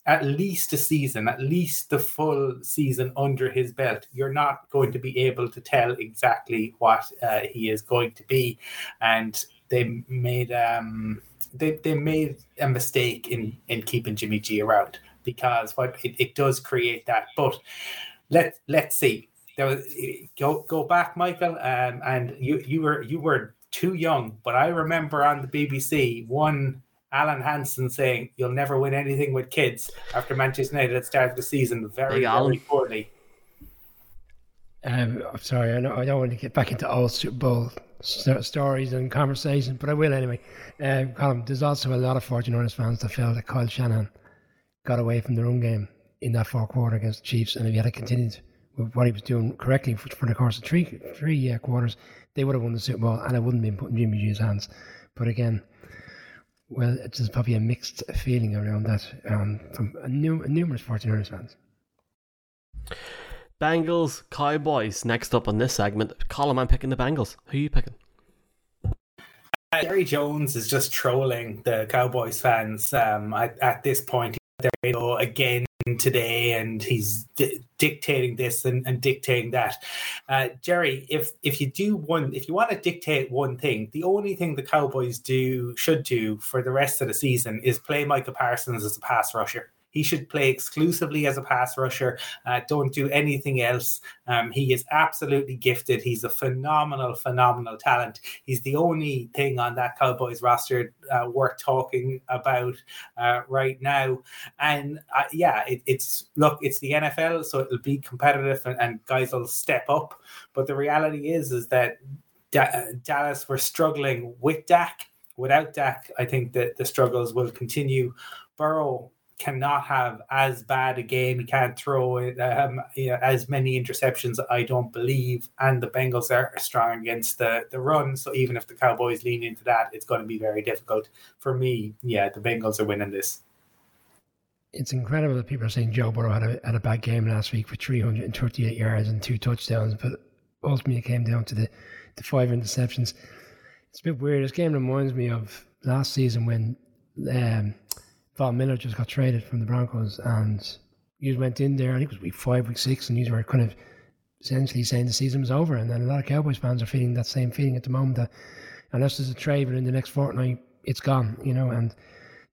at least a season at least the full season under his belt you're not going to be able to tell exactly what uh, he is going to be. And they made um they, they made a mistake in in keeping jimmy g around because what it, it does create that. But let let's see. There was, go go back michael um, and you you were you were too young. But I remember on the BBC one Alan Hansen saying, "You'll never win anything with kids." After Manchester United had started the season very, very poorly. Um, I'm sorry, I, know, I don't want to get back into old Super Bowl st- stories and conversations, but I will anyway. Um, Colin, there's also a lot of 49ers fans that felt that Kyle Shanahan got away from the run game in that fourth quarter against the Chiefs, and if he had continued with what he was doing correctly for, for the course of three three uh, quarters, they would have won the Super Bowl, and it wouldn't have been put in Jimmy G's hands. But again, well, it's just probably a mixed feeling around that um, from a new, numerous 49ers fans. Bengals, Cowboys. Next up on this segment, Colin, I'm picking the Bengals. Who are you picking? Jerry Jones is just trolling the Cowboys fans um, at, at this point. There you go again today and he's di- dictating this and, and dictating that. Uh, jerry if if you do one if you want to dictate one thing the only thing the cowboys do should do for the rest of the season is play Micah Parsons as a pass rusher he should play exclusively as a pass rusher. Uh, don't do anything else. Um, he is absolutely gifted. He's a phenomenal, phenomenal talent. He's the only thing on that Cowboys roster uh, worth talking about uh, right now. And uh, yeah, it, it's look, it's the NFL, so it'll be competitive and, and guys will step up. But the reality is, is that da- Dallas were struggling with Dak. Without Dak, I think that the struggles will continue. Burrow cannot have as bad a game. He can't throw it, um, you know, as many interceptions, I don't believe. And the Bengals are strong against the, the run. So even if the Cowboys lean into that, it's going to be very difficult. For me, yeah, the Bengals are winning this. It's incredible that people are saying Joe Burrow had a, had a bad game last week for 338 yards and two touchdowns, but ultimately it came down to the, the five interceptions. It's a bit weird. This game reminds me of last season when um, Von Miller just got traded from the Broncos, and you went in there. I think it was week five, week six, and you were kind of essentially saying the season was over. And then a lot of Cowboys fans are feeling that same feeling at the moment that unless there's a trade within the next fortnight, it's gone. You know, and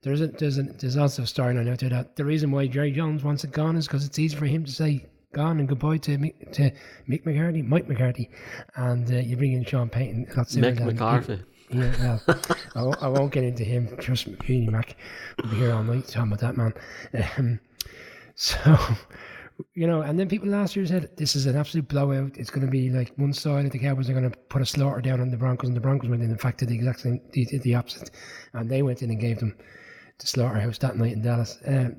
there's a, there's a, there's also a storyline out there that the reason why Jerry Jones wants it gone is because it's easy for him to say gone and goodbye to to Mick McCarthy, Mike McCarthy, and uh, you bring in Sean Payton. Mick McCarthy. Yeah, well, I, won't, I won't get into him. Trust me, Peony Mac. We'll be here all night talking about that man. Um, so, you know, and then people last year said this is an absolute blowout. It's going to be like one side of the Cowboys are going to put a slaughter down on the Broncos, and the Broncos went in. In fact, did the exact same, they did the opposite, and they went in and gave them the slaughterhouse that night in Dallas. Um,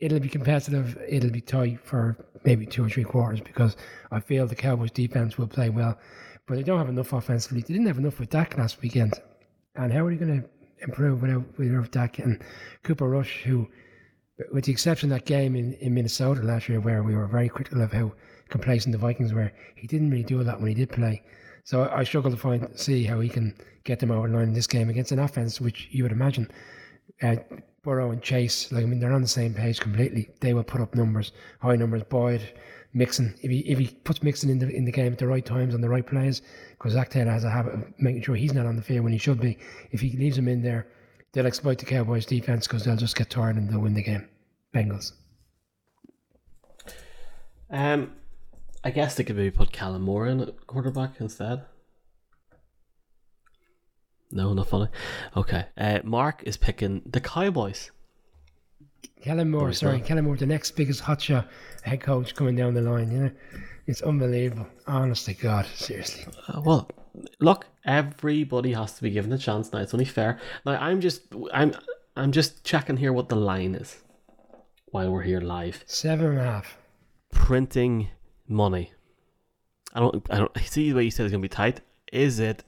it'll be competitive. It'll be tight for maybe two or three quarters because I feel the Cowboys defense will play well but they don't have enough offensively. They didn't have enough with Dak last weekend. And how are they going to improve without, without Dak and Cooper Rush, who, with the exception of that game in, in Minnesota last year, where we were very critical of how complacent the Vikings were, he didn't really do a lot when he did play. So I, I struggle to find see how he can get them over the line in this game against an offense which you would imagine uh, Burrow and Chase, like I mean, they're on the same page completely. They will put up numbers, high numbers. Boyd, Mixon, if he if he puts Mixon in the in the game at the right times on the right plays, because Zac Taylor has a habit of making sure he's not on the field when he should be. If he leaves him in there, they'll exploit the Cowboys' defense because they'll just get tired and they'll win the game. Bengals. Um, I guess they could maybe put Kellen Moore in at quarterback instead. No, not funny. Okay. Uh, Mark is picking the Cowboys. Kellen Moore, sorry, not. Kellen Moore, the next biggest hotshot head coach coming down the line. You know, it's unbelievable. Honestly, God, seriously. Uh, well, look, everybody has to be given a chance now. It's only fair. Now, I'm just, I'm, I'm just checking here what the line is while we're here live. Seven and a half. Printing money. I don't, I don't see the way you said it's gonna be tight. Is it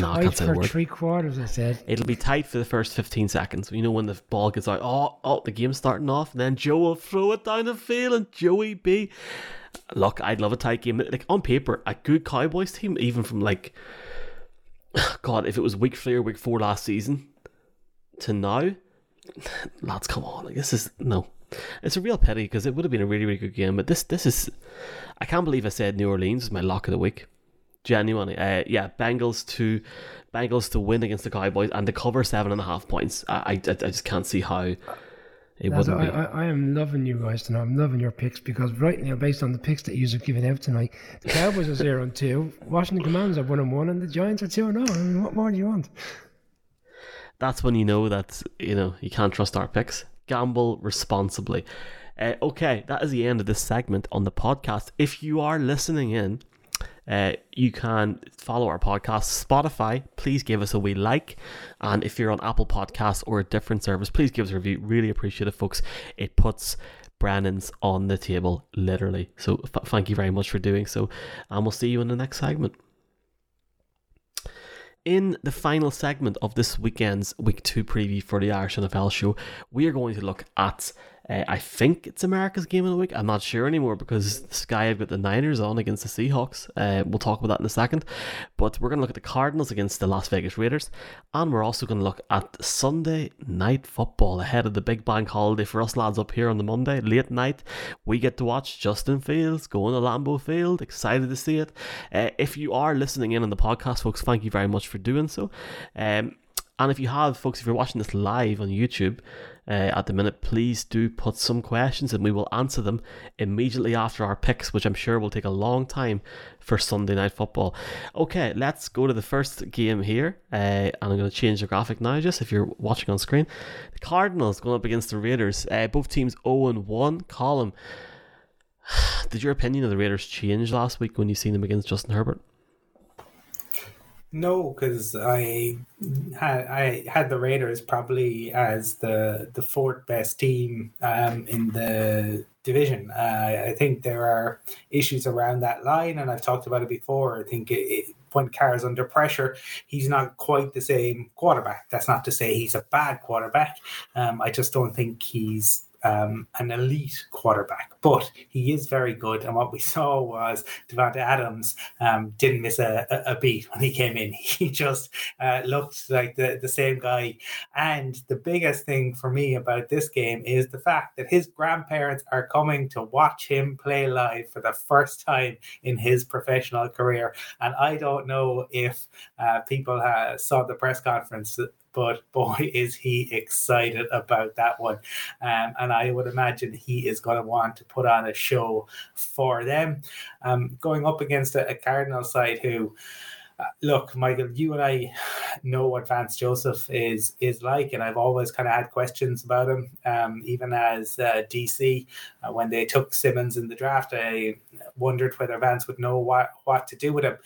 no, tight for three quarters. I said it'll be tight for the first fifteen seconds. You know when the ball gets out. Oh, oh, the game's starting off, and then Joe will throw it down the field, and Joey B. Look, I'd love a tight game. Like on paper, a good Cowboys team, even from like, God, if it was week three or week four last season to now, lads, come on, like this is no. It's a real pity because it would have been a really, really good game. But this, this is, I can't believe I said New Orleans is my lock of the week genuinely. Uh, yeah, Bengals to Bengals to win against the Cowboys and to cover seven and a half points. I I, I just can't see how it wouldn't I, be. I, I, am loving you guys tonight. I'm loving your picks because right now, based on the picks that you've given out tonight, the Cowboys are zero and two, Washington Commanders are one and one, and the Giants are two and zero. I mean, what more do you want? That's when you know that you know you can't trust our picks. Gamble responsibly. Uh, okay, that is the end of this segment on the podcast. If you are listening in uh, you can follow our podcast Spotify. Please give us a wee like, and if you're on Apple Podcasts or a different service, please give us a review. Really appreciate it, folks. It puts Brennan's on the table, literally. So f- thank you very much for doing so, and we'll see you in the next segment. In the final segment of this weekend's Week 2 preview for the Irish NFL show, we are going to look at uh, I think it's America's game of the week. I'm not sure anymore because Sky have got the Niners on against the Seahawks. Uh, we'll talk about that in a second. But we're going to look at the Cardinals against the Las Vegas Raiders. And we're also going to look at Sunday night football ahead of the big bank holiday for us lads up here on the Monday, late night. We get to watch Justin Fields going to Lambeau Field. Excited to see it. Uh, if you are listening in on the podcast, folks, thank you very much for doing so. Um, and if you have, folks, if you're watching this live on YouTube, uh, at the minute, please do put some questions and we will answer them immediately after our picks, which I'm sure will take a long time for Sunday night football. Okay, let's go to the first game here. Uh, and I'm going to change the graphic now, just if you're watching on screen. The Cardinals going up against the Raiders. Uh, both teams 0 and 1. Colm. Did your opinion of the Raiders change last week when you seen them against Justin Herbert? No, because I had I had the Raiders probably as the the fourth best team um, in the division. Uh, I think there are issues around that line, and I've talked about it before. I think it, it, when Carr's under pressure, he's not quite the same quarterback. That's not to say he's a bad quarterback. Um, I just don't think he's um, an elite quarterback, but he is very good. And what we saw was Davante Adams um, didn't miss a, a, beat when he came in. He just uh, looked like the, the same guy. And the biggest thing for me about this game is the fact that his grandparents are coming to watch him play live for the first time in his professional career. And I don't know if uh, people uh, saw the press conference but boy, is he excited about that one. Um, and I would imagine he is going to want to put on a show for them. Um, going up against a, a Cardinal side who, uh, look, Michael, you and I know what Vance Joseph is is like, and I've always kind of had questions about him. Um, even as uh, DC, uh, when they took Simmons in the draft, I wondered whether Vance would know what what to do with him.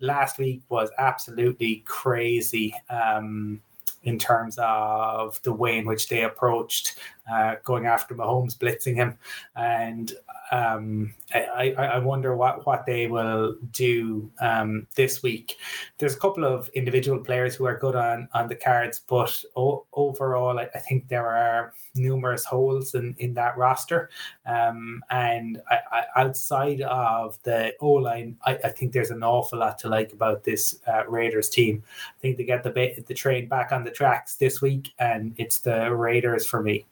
Last week was absolutely crazy. Um, in terms of the way in which they approached uh, going after Mahomes, blitzing him, and um, I, I, wonder what, what they will do um, this week. There's a couple of individual players who are good on, on the cards, but o- overall, I, I, think there are numerous holes in, in that roster. Um, and I, outside of the O line, I, think there's an awful lot to like about this uh, Raiders team. I think they get the, the train back on the tracks this week, and it's the Raiders for me.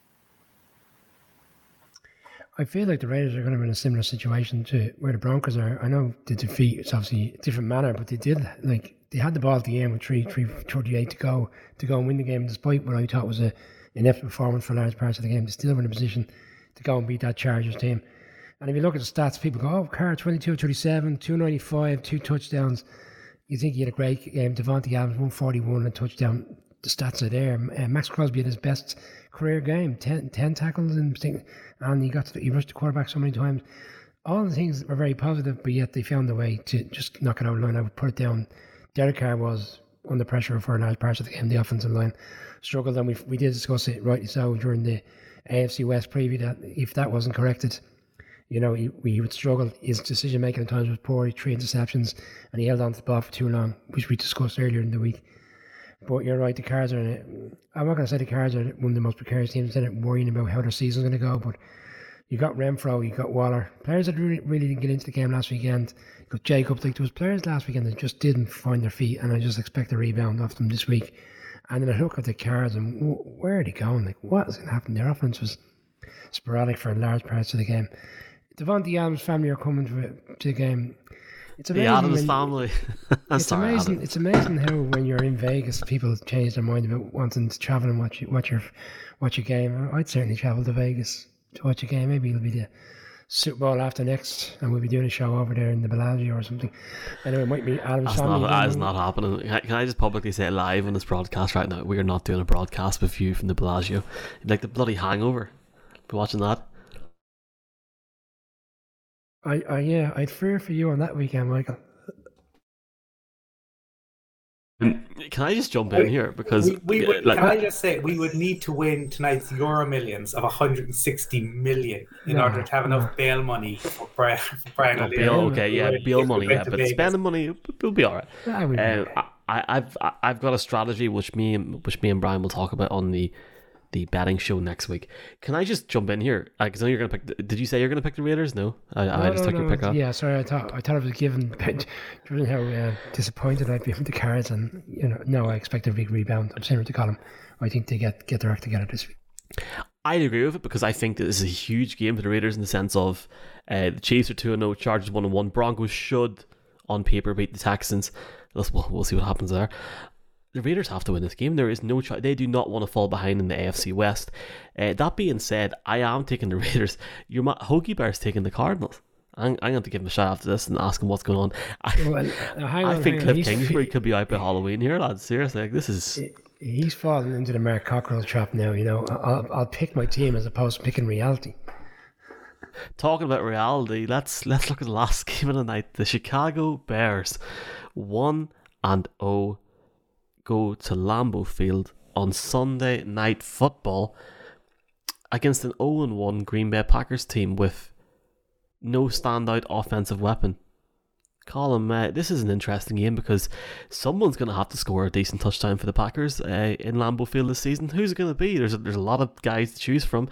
I feel like the Raiders are going to be in a similar situation to where the Broncos are. I know the defeat it's obviously a different manner, but they did like they had the ball at the end with three three thirty eight to go to go and win the game, despite what I thought was a inept performance for large parts of the game. They still were in a position to go and beat that Chargers team. And if you look at the stats, people go, oh, Carr 22 37, 295, two touchdowns. You think he had a great game. Davante Adams, 141 and touchdown. The stats are there. Uh, Maxx Crosby had his best career game 10, 10 tackles and, he got to, he rushed the quarterback so many times. All the things were very positive, but yet they found a way to just knock it out of line. I would put it down. Derek Carr was under pressure for a large part of the game. The offensive line struggled, and we we did discuss it rightly so during the AFC West preview that if that wasn't corrected, you know, he, he would struggle. His decision making at times was poor. He three interceptions, and he held on to the ball for too long, which we discussed earlier in the week. But you're right, the Cards are. In it. I'm not going to say the Cards are one of the most precarious teams. Instead worrying about how their season's going to go, but you got Renfrow, you got Waller, players that really, really didn't get into the game last weekend. You got Jacobs. Like there was players last weekend that just didn't find their feet, and I just expect a rebound off them this week. And then I look at the Cards and where are they going? Like what is going to happen? Their offense was sporadic for large parts of the game. Davante Adams' family are coming to the game. It's amazing. The Adams family. it's Sorry, amazing. Adam. It's amazing how when you're in Vegas, people change their mind about wanting to travel and watch watch your watch your game. I'd certainly travel to Vegas to watch a game. Maybe it'll be the Super Bowl after next, and we'll be doing a show over there in the Bellagio or something. Anyway, it might be Adam's That's family. Not, that is not happening. Can I just publicly say live on this broadcast right now? We are not doing a broadcast with you from the Bellagio. Like the bloody hangover. Be watching that. I, I yeah, I'd fear for you on that weekend, Michael. Can I just jump in here because we, we would, like, can I just say we would need to win tonight's Euro Millions of 160 million in no, order to have enough bail money for Brian. For Brian oh, bail, okay, yeah, bail money, yeah, but Vegas. spending money will be all right. Um, I, I've I've got a strategy which me which me and Brian will talk about on the the betting show next week. Can I just jump in here? Because I know you're going to pick. Did you say you're going to pick the Raiders? No, I, no, I just no, took no, your pick off. Yeah, sorry. I thought I thought it was given. Given how uh, disappointed I'd be with the Cards, and you know, no, I expect a big rebound. I'm saying with the Colm. I think they get get their act together this week. I'd agree with it because I think that this is a huge game for the Raiders in the sense of uh, the Chiefs are two and zero, oh, Chargers one and one. Broncos should, on paper, beat the Texans. We'll, we'll see what happens there the Raiders have to win this game. There is no choice. They do not want to fall behind in the AFC West. Uh, that being said, I am taking the Raiders. Your ma- Hoagie Bear's taking the Cardinals. I'm, I'm going to give him a shout after this and ask him what's going on. I, well, I on, think Cliff Kingsbury could be out by Halloween here, lads. Seriously, like, this is. He's fallen into the Mark Cockrell trap now. You know, I'll, I'll pick my team as opposed to picking reality. Talking about reality, let's let's look at the last game of the night. The Chicago Bears, one and oh go to Lambeau Field on Sunday night football against an 0 1 Green Bay Packers team with no standout offensive weapon. Colin, uh, this is an interesting game because someone's going to have to score a decent touchdown for the Packers uh, in Lambeau Field this season. Who's it going to be? There's a, there's a lot of guys to choose from.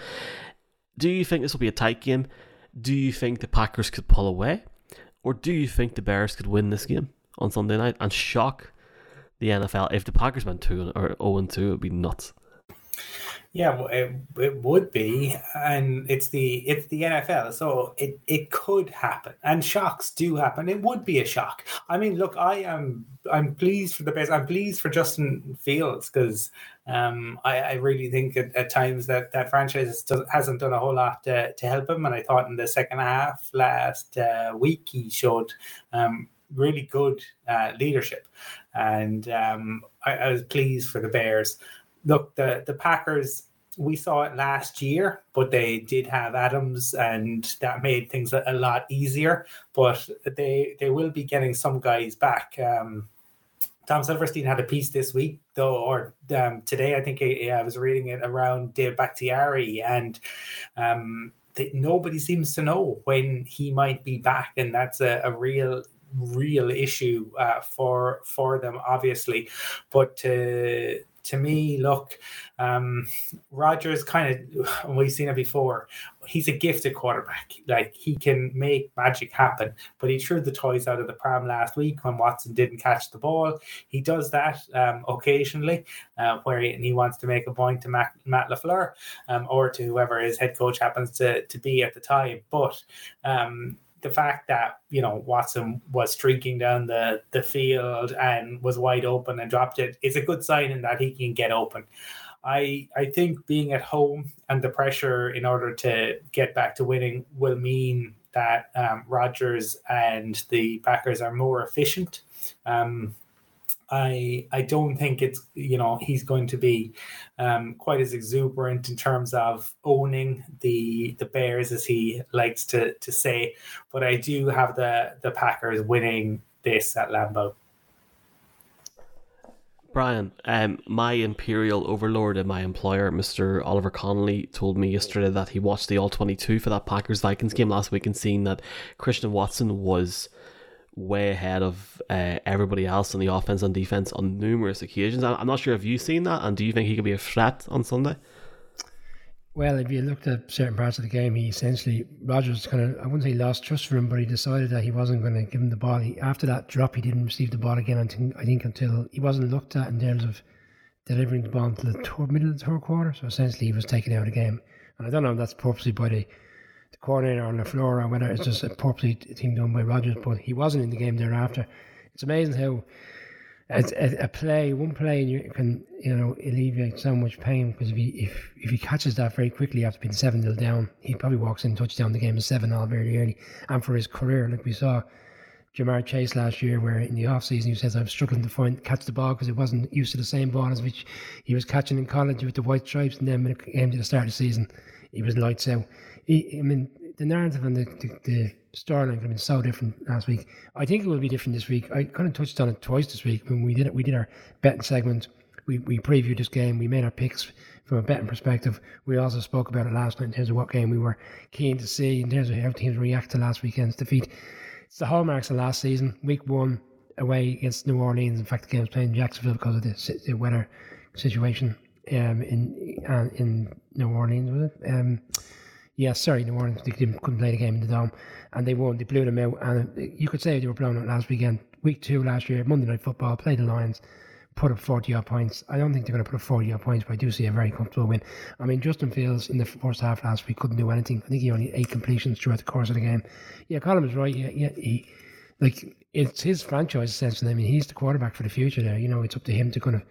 Do you think this will be a tight game? Do you think the Packers could pull away? Or do you think the Bears could win this game on Sunday night and shock the NFL. If the Packers went two or zero and two, it'd be nuts. Yeah, it, it would be, and it's the it's the NFL, so it it could happen, and shocks do happen. It would be a shock. I mean, look, I am I'm pleased for the best. I'm pleased for Justin Fields because um, I, I really think at, at times that that franchise hasn't done a whole lot to, to help him, and I thought in the second half last uh, week he showed um, really good uh, leadership, and um, I, I, was pleased for the Bears. Look, the the Packers. We saw it last year, but they did have Adams, and that made things a, a lot easier. But they they will be getting some guys back. Um, Tom Silverstein had a piece this week, though, or um, today, I think I, I, was reading it around Dave Bakhtiari, and um, nobody seems to know when he might be back, and that's a, a real real issue uh, for for them, obviously. But to to me, look, um, Rodgers kind of we've seen it before. He's a gifted quarterback. Like he can make magic happen. But he threw the toys out of the pram last week when Watson didn't catch the ball. He does that um, occasionally, uh, where he, he, wants to make a point to Matt, Matt Lafleur um, or to whoever his head coach happens to to be at the time. But um, the fact that you know Watson was streaking down the the field and was wide open and dropped it is a good sign in that he can get open. I I think being at home and the pressure in order to get back to winning will mean that um, Rodgers and the Packers are more efficient. Um, I I don't think it's you know he's going to be um, quite as exuberant in terms of owning the the Bears as he likes to to say, but I do have the the Packers winning this at Lambeau. Brian, um, my imperial overlord and my employer, Mr. Oliver Connolly, told me yesterday that he watched the All 22 for that Packers Vikings game last week and seen that Christian Watson was way ahead of uh, everybody else on the offense and defense on numerous occasions. I'm not sure if you've seen that, and do you think he could be a threat on Sunday? Well, if you looked at certain parts of the game, he essentially Rodgers kind of I wouldn't say lost trust for him, but he decided that he wasn't going to give him the ball. He, after that drop, he didn't receive the ball again. Until, I think until he wasn't looked at in terms of delivering the ball until the third, middle of the third quarter. So essentially, he was taken out of the game. And I don't know if that's purposely by the, the coordinator on the floor or whether it's just a purposely thing done by Rodgers, but he wasn't in the game thereafter. It's amazing how a, a, play, one play, you can you know alleviate so much pain because if he if, if he catches that very quickly after being seven 0 down, he probably walks in touchdown the game is seven all very early. And for his career, like we saw Ja'Marr Chase last year, where in the off season he says I'm struggling to find catch the ball because it wasn't used to the same ball as which he was catching in college with the white stripes, and then when it came to the start of the season, he was lights out. He, I mean, the narrative and the, the, the storyline could have been so different last week. I think it will be different this week. I kind of touched on it twice this week when we did it. We did our betting segment. We we previewed this game. We made our picks from a betting perspective. We also spoke about it last night in terms of what game we were keen to see in terms of how teams react to last weekend's defeat. It's the hallmarks of last season. Week one away against New Orleans. In fact, the game was played in Jacksonville because of the, the weather situation um, in uh, in New Orleans. Was it? Um, yeah, sorry, New Orleans they couldn't play the game in the dome, and they won. They blew them out, and you could say they were blown out last weekend. Week two last year, Monday Night Football, played the Lions, put up 40 odd points. I don't think they're going to put up 40 odd points, but I do see a very comfortable win. I mean, Justin Fields in the first half last week couldn't do anything. I think he only eight completions throughout the course of the game. Yeah, Colin was right. Yeah, yeah, he like it's his franchise essentially. I mean, he's the quarterback for the future. There, you know, it's up to him to kind of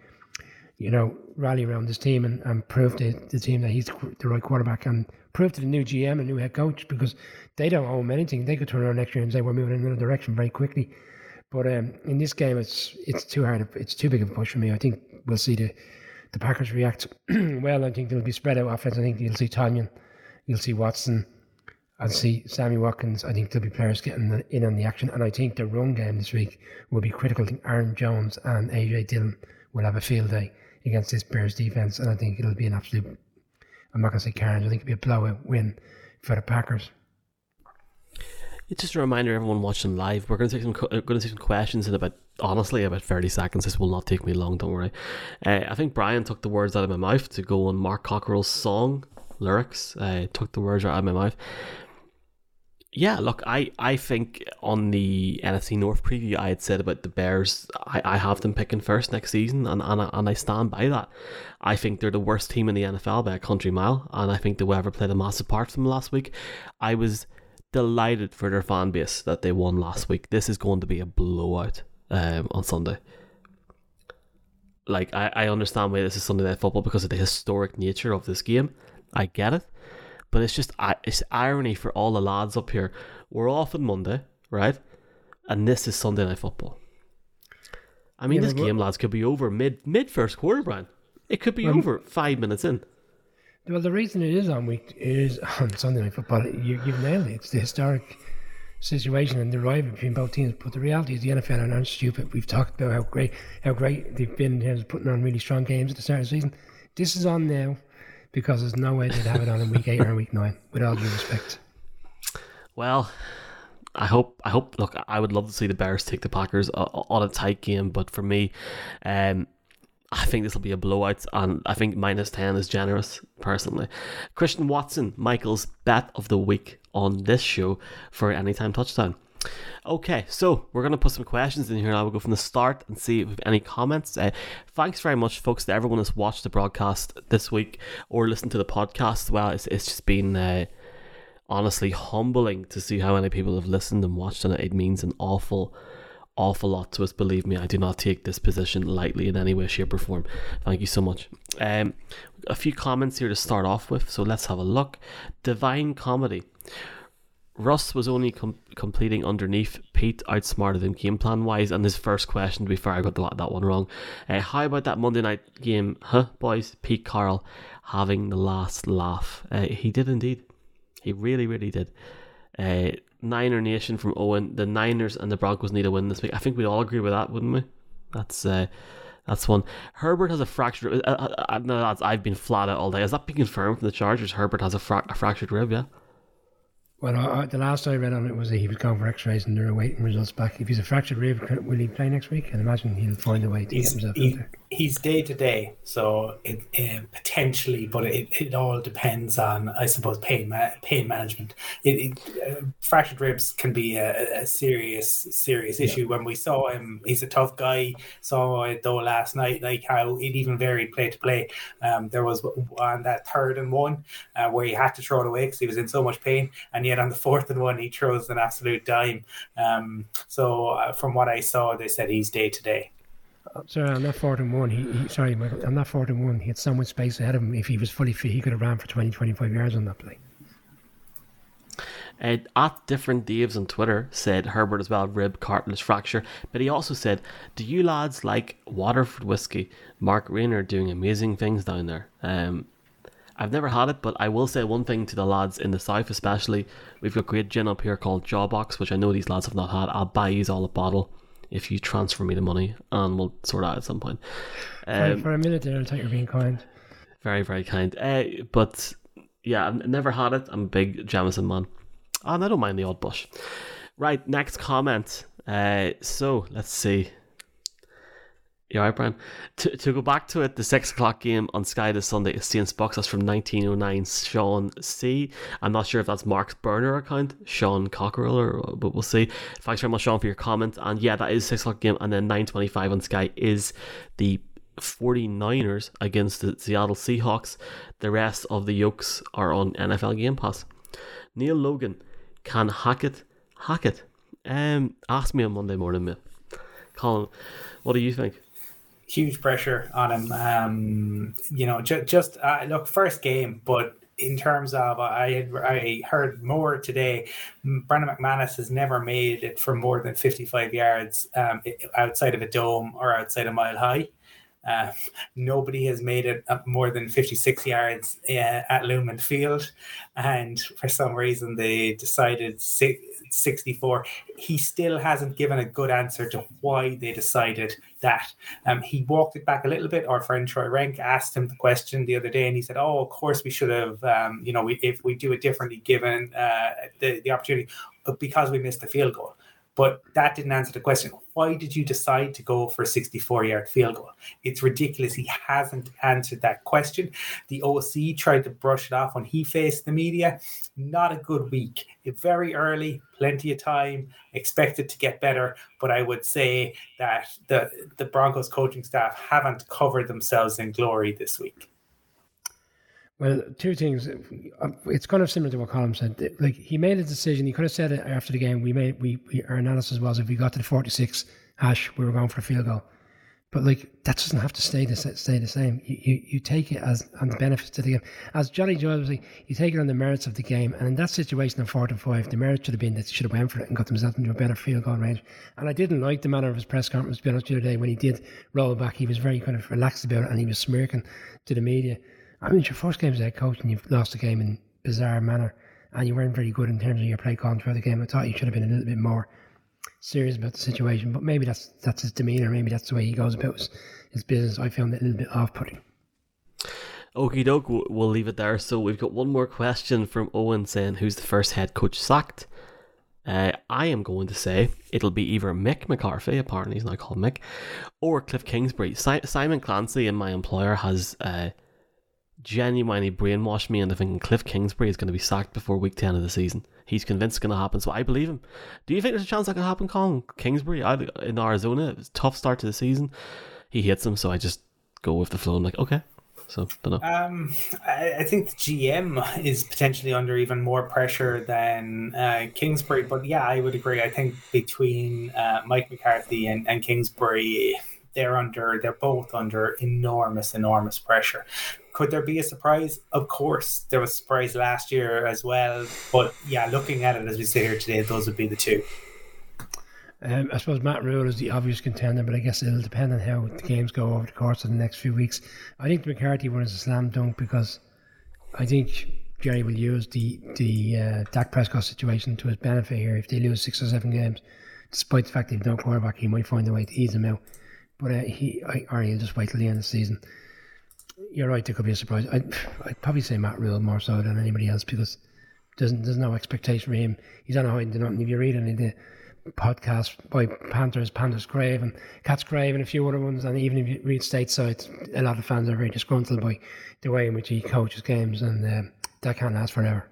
you know, rally around this team and, and prove to the team that he's the right quarterback and prove to the new GM and new head coach because they don't owe him anything. They could turn around next year and say we're moving in another direction very quickly. But um, in this game, it's it's too hard. It's too big of a push for me. I think we'll see the the Packers react well. I think there'll be spread out offense. I think you'll see Tonyan, you'll see Watson, I'll see Sammy Watkins. I think there'll be players getting in on the action, and I think the run game this week will be critical. I think Aaron Jones and AJ Dillon will have a field day against this Bears defense, and I think it'll be an absolute. I'm not going to say carnage. I think it'll be a blowout win for the Packers. It's just a reminder, everyone watching live. We're going to take some uh, going to take some questions in about honestly about thirty seconds. This will not take me long. Don't worry. Uh, I think Brian took the words out of my mouth to go on Mark Cockerell's song lyrics. Uh, took the words out of my mouth yeah, look, I, I think on the NFC North preview, I had said about the Bears, I, I have them picking first next season, and, and, and I stand by that. I think they're the worst team in the NFL by a country mile, and I think they will ever played a massive part from last week. I was delighted for their fan base that they won last week. This is going to be a blowout um, on Sunday. Like, I, I understand why this is Sunday Night Football because of the historic nature of this game. I get it but it's just it's irony for all the lads up here. We're off on Monday, right? And this is Sunday night football. I mean, yeah, this game, lads, could be over mid mid first quarter, Brian. It could be um, over five minutes in. Well, the reason it is on week is on Sunday night football. You, you've nailed it. It's the historic situation and the rivalry between both teams. But the reality is, the NFL are not stupid. We've talked about how great how great they've been in terms of putting on really strong games at the start of the season. This is on now because there's no way they'd have it on in week eight or week nine, with all due respect. Well, I hope. I hope. Look, I would love to see the Bears take the Packers on a tight game, but for me, um, I think this will be a blowout, and I think minus ten is generous personally. Christian Watson, Michael's bet of the week on this show for anytime touchdown. Okay, so we're going to put some questions in here now. We'll go from the start and see if any comments. Uh, thanks very much, folks, to everyone that's watched the broadcast this week or listened to the podcast. Well, it's, it's just been uh, honestly humbling to see how many people have listened and watched, and it means an awful, awful lot to us. Believe me, I do not take this position lightly in any way, shape, or form. Thank you so much. Um, a few comments here to start off with, so let's have a look. Divine Comedy. Russ was only com- completing underneath. Pete outsmarted him game plan wise. And his first question, to be fair, I got the, that one wrong. Uh, how about that Monday night game, huh, boys? Pete Carroll having the last laugh. Uh, he did indeed. He really, really did. Uh, Niner Nation from Owen. The Niners and the Broncos need a win this week. I think we'd all agree with that, wouldn't we? That's uh, that's one. Herbert has a fractured. Uh, uh, uh no, that's, I've been flat out all day. Has that been confirmed from the Chargers? Herbert has a, fra- a fractured rib. Yeah. Well, I, the last I read on it was that he was going for X-rays and they're awaiting results back. If he's a fractured rib, will he play next week? I imagine he'll find a way to he's, get himself he, there. He's day to day, so it, uh, potentially, but it, it all depends on, I suppose, pain ma- pain management. It, uh, fractured ribs can be a, a serious serious issue. Yeah. When we saw him, he's a tough guy. Saw it though last night, like how it even varied play to play. Um, there was on that third and one uh, where he had to throw it away because he was in so much pain, and yet on the fourth and one, he throws an absolute dime. Um, so uh, from what I saw, they said he's day to day. Sorry, on that fourth and one, he, he sorry, Michael, on that fourth and one, he had so much space ahead of him. If he was fully fit, he could have ran for 20, 25 yards on that play. Uh, at different Daves on Twitter said Herbert as well rib cartilage fracture, but he also said, "Do you lads like Waterford whiskey? Mark Reynier doing amazing things down there." Um, I've never had it, but I will say one thing to the lads in the south, especially. We've got great gin up here called Jawbox, which I know these lads have not had. I'll buy you all a bottle if you transfer me the money, and we'll sort out at some point. Um, for a minute there, I thought you were being kind. Very, very kind. Uh, but yeah, I've never had it. I'm a big Jameson man. And I don't mind the odd bush. Right, next comment. Uh, so let's see. You alright, Brian? To, to go back to it, the six o'clock game on Sky this Sunday is Saints Bucs. That's from 1909. Sean C. I'm not sure if that's Mark's burner account, Sean Cockerell, or but we'll see. Thanks very much, Sean, for your comment. And yeah, that is six o'clock game, and then 9:25 on Sky is the 49ers against the Seattle Seahawks. The rest of the yokes are on NFL Game Pass. Neil Logan can Hackett hack it. Um, ask me on Monday morning, mate. Colin, what do you think? Huge pressure on him. Um, you know, ju- just uh, look, first game, but in terms of I had I heard more today. Brandon McManus has never made it for more than fifty five yards um, outside of a dome or outside a mile high. Uh, nobody has made it up more than 56 yards uh, at Lumen Field, and for some reason they decided 64. He still hasn't given a good answer to why they decided that. Um, he walked it back a little bit. Our friend Troy Renck asked him the question the other day, and he said, "Oh, of course we should have. Um, you know, we, if we do it differently, given uh, the the opportunity, because we missed the field goal." But that didn't answer the question. Why did you decide to go for a 64 yard field goal? It's ridiculous. He hasn't answered that question. The OC tried to brush it off when he faced the media. Not a good week. Very early, plenty of time, expected to get better. But I would say that the, the Broncos coaching staff haven't covered themselves in glory this week. Well, two things. Uh, it's kind of similar to what Colin said. Like he made a decision. He could have said it after the game. We made we, we our analysis was if we got to the forty six hash, we were going for a field goal. But like that doesn't have to stay the stay the same. You, you, you take it as on the benefits to the game. As Johnny Joe was saying, you take it on the merits of the game. And in that situation of four and five, the merit should have been that he should have went for it and got themselves into a better field goal range. And I didn't like the manner of his press conference. To be honest, the other day when he did roll back, he was very kind of relaxed about it and he was smirking to the media. I mean, it's your first game as head coach and you've lost the game in bizarre manner and you weren't very good in terms of your play calling throughout the game. I thought you should have been a little bit more serious about the situation, but maybe that's that's his demeanour. Maybe that's the way he goes about his, his business. I found it a little bit off-putting. Okie doke, we'll leave it there. So we've got one more question from Owen saying, "Who's the first head coach sacked?" Uh, I am going to say it'll be either Mick McCarthy, apparently he's now called Mick, or Cliff Kingsbury. Si- Simon Clancy and my employer has uh, genuinely brainwashed me into thinking Cliff Kingsbury is going to be sacked before week 10 of the season. He's convinced it's going to happen, so I believe him. Do you think there's a chance that can happen, Colin? Kingsbury I, in Arizona, it was tough start to the season. He hits him, so I just go with the flow. I'm like, okay. So don't know. Um, I, I think the GM is potentially under even more pressure than uh, Kingsbury, but yeah, I would agree. I think between uh, Mike McCarthy and, and Kingsbury, they're under they're both under enormous, enormous pressure. Could there be a surprise? Of course, there was a surprise last year as well. But yeah, looking at it as we sit here today, those would be the two. Um, I suppose Matt Rhule is the obvious contender, but I guess it'll depend on how the games go over the course of the next few weeks. I think the McCarthy one is a slam dunk because I think Jerry will use the the uh, Dak Prescott situation to his benefit here. If they lose six or seven games, despite the fact they've no quarterback, he might find a way to ease them out. But uh, he, I, or he'll just wait till the end of the season. You're right; there could be a surprise. I'd, I'd probably say Matt Rhule more so than anybody else because there's there's no expectation for him. He's on a hiding to nothing. If you read any of the podcasts by Panthers, Panthers Grave and Cats Grave and a few other ones. And even if you read stateside, a lot of fans are very disgruntled by the way in which he coaches games, and uh, that can't last forever.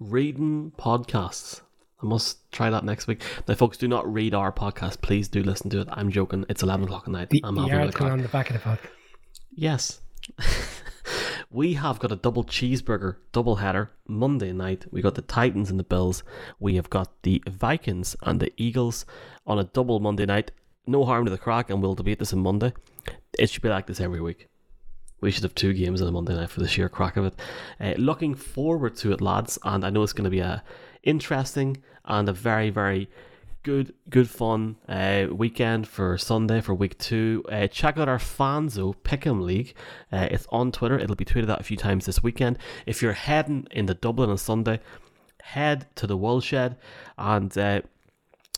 Reading podcasts. I must try that next week. Now, folks, do not read our podcast. Please do listen to it. I'm joking. It's 11 o'clock at night. The, I'm the article on the back of the podcast. Yes. we have got a double cheeseburger double header Monday night. We got the Titans and the Bills. We have got the Vikings and the Eagles on a double Monday night. No harm to the crack, and we'll debate this on Monday. It should be like this every week. We should have two games on a Monday night for the sheer crack of it. Uh, looking forward to it, lads, and I know it's going to be a interesting and a very, very good, good fun uh, weekend for Sunday for week two. Uh, check out our Fanzo Pick'em League. Uh, it's on Twitter. It'll be tweeted out a few times this weekend. If you're heading into Dublin on Sunday, head to the Woolshed and uh,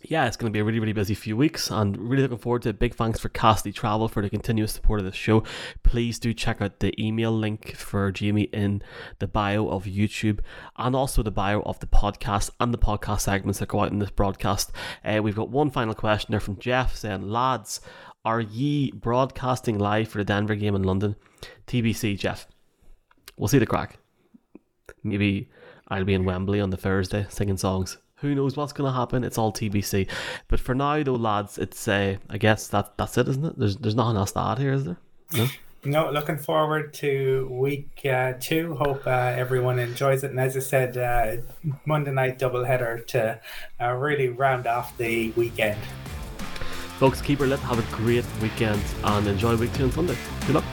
yeah, it's going to be a really, really busy few weeks and really looking forward to it. Big thanks for Castley Travel for the continuous support of the show. Please do check out the email link for Jamie in the bio of YouTube and also the bio of the podcast and the podcast segments that go out in this broadcast. Uh, we've got one final question there from Jeff saying, Lads, are ye broadcasting live for the Denver game in London? TBC, Jeff. We'll see the crack. Maybe I'll be in Wembley on the Thursday singing songs who knows what's going to happen? It's all TBC. But for now, though, lads, it's uh, I guess that that's it, isn't it? There's there's nothing else to add here, is there? No. No, looking forward to week uh, two. Hope uh, everyone enjoys it. And as I said, uh, Monday night doubleheader to uh, really round off the weekend. Folks, keep her lit. Have a great weekend and enjoy week two on Sunday. Good luck.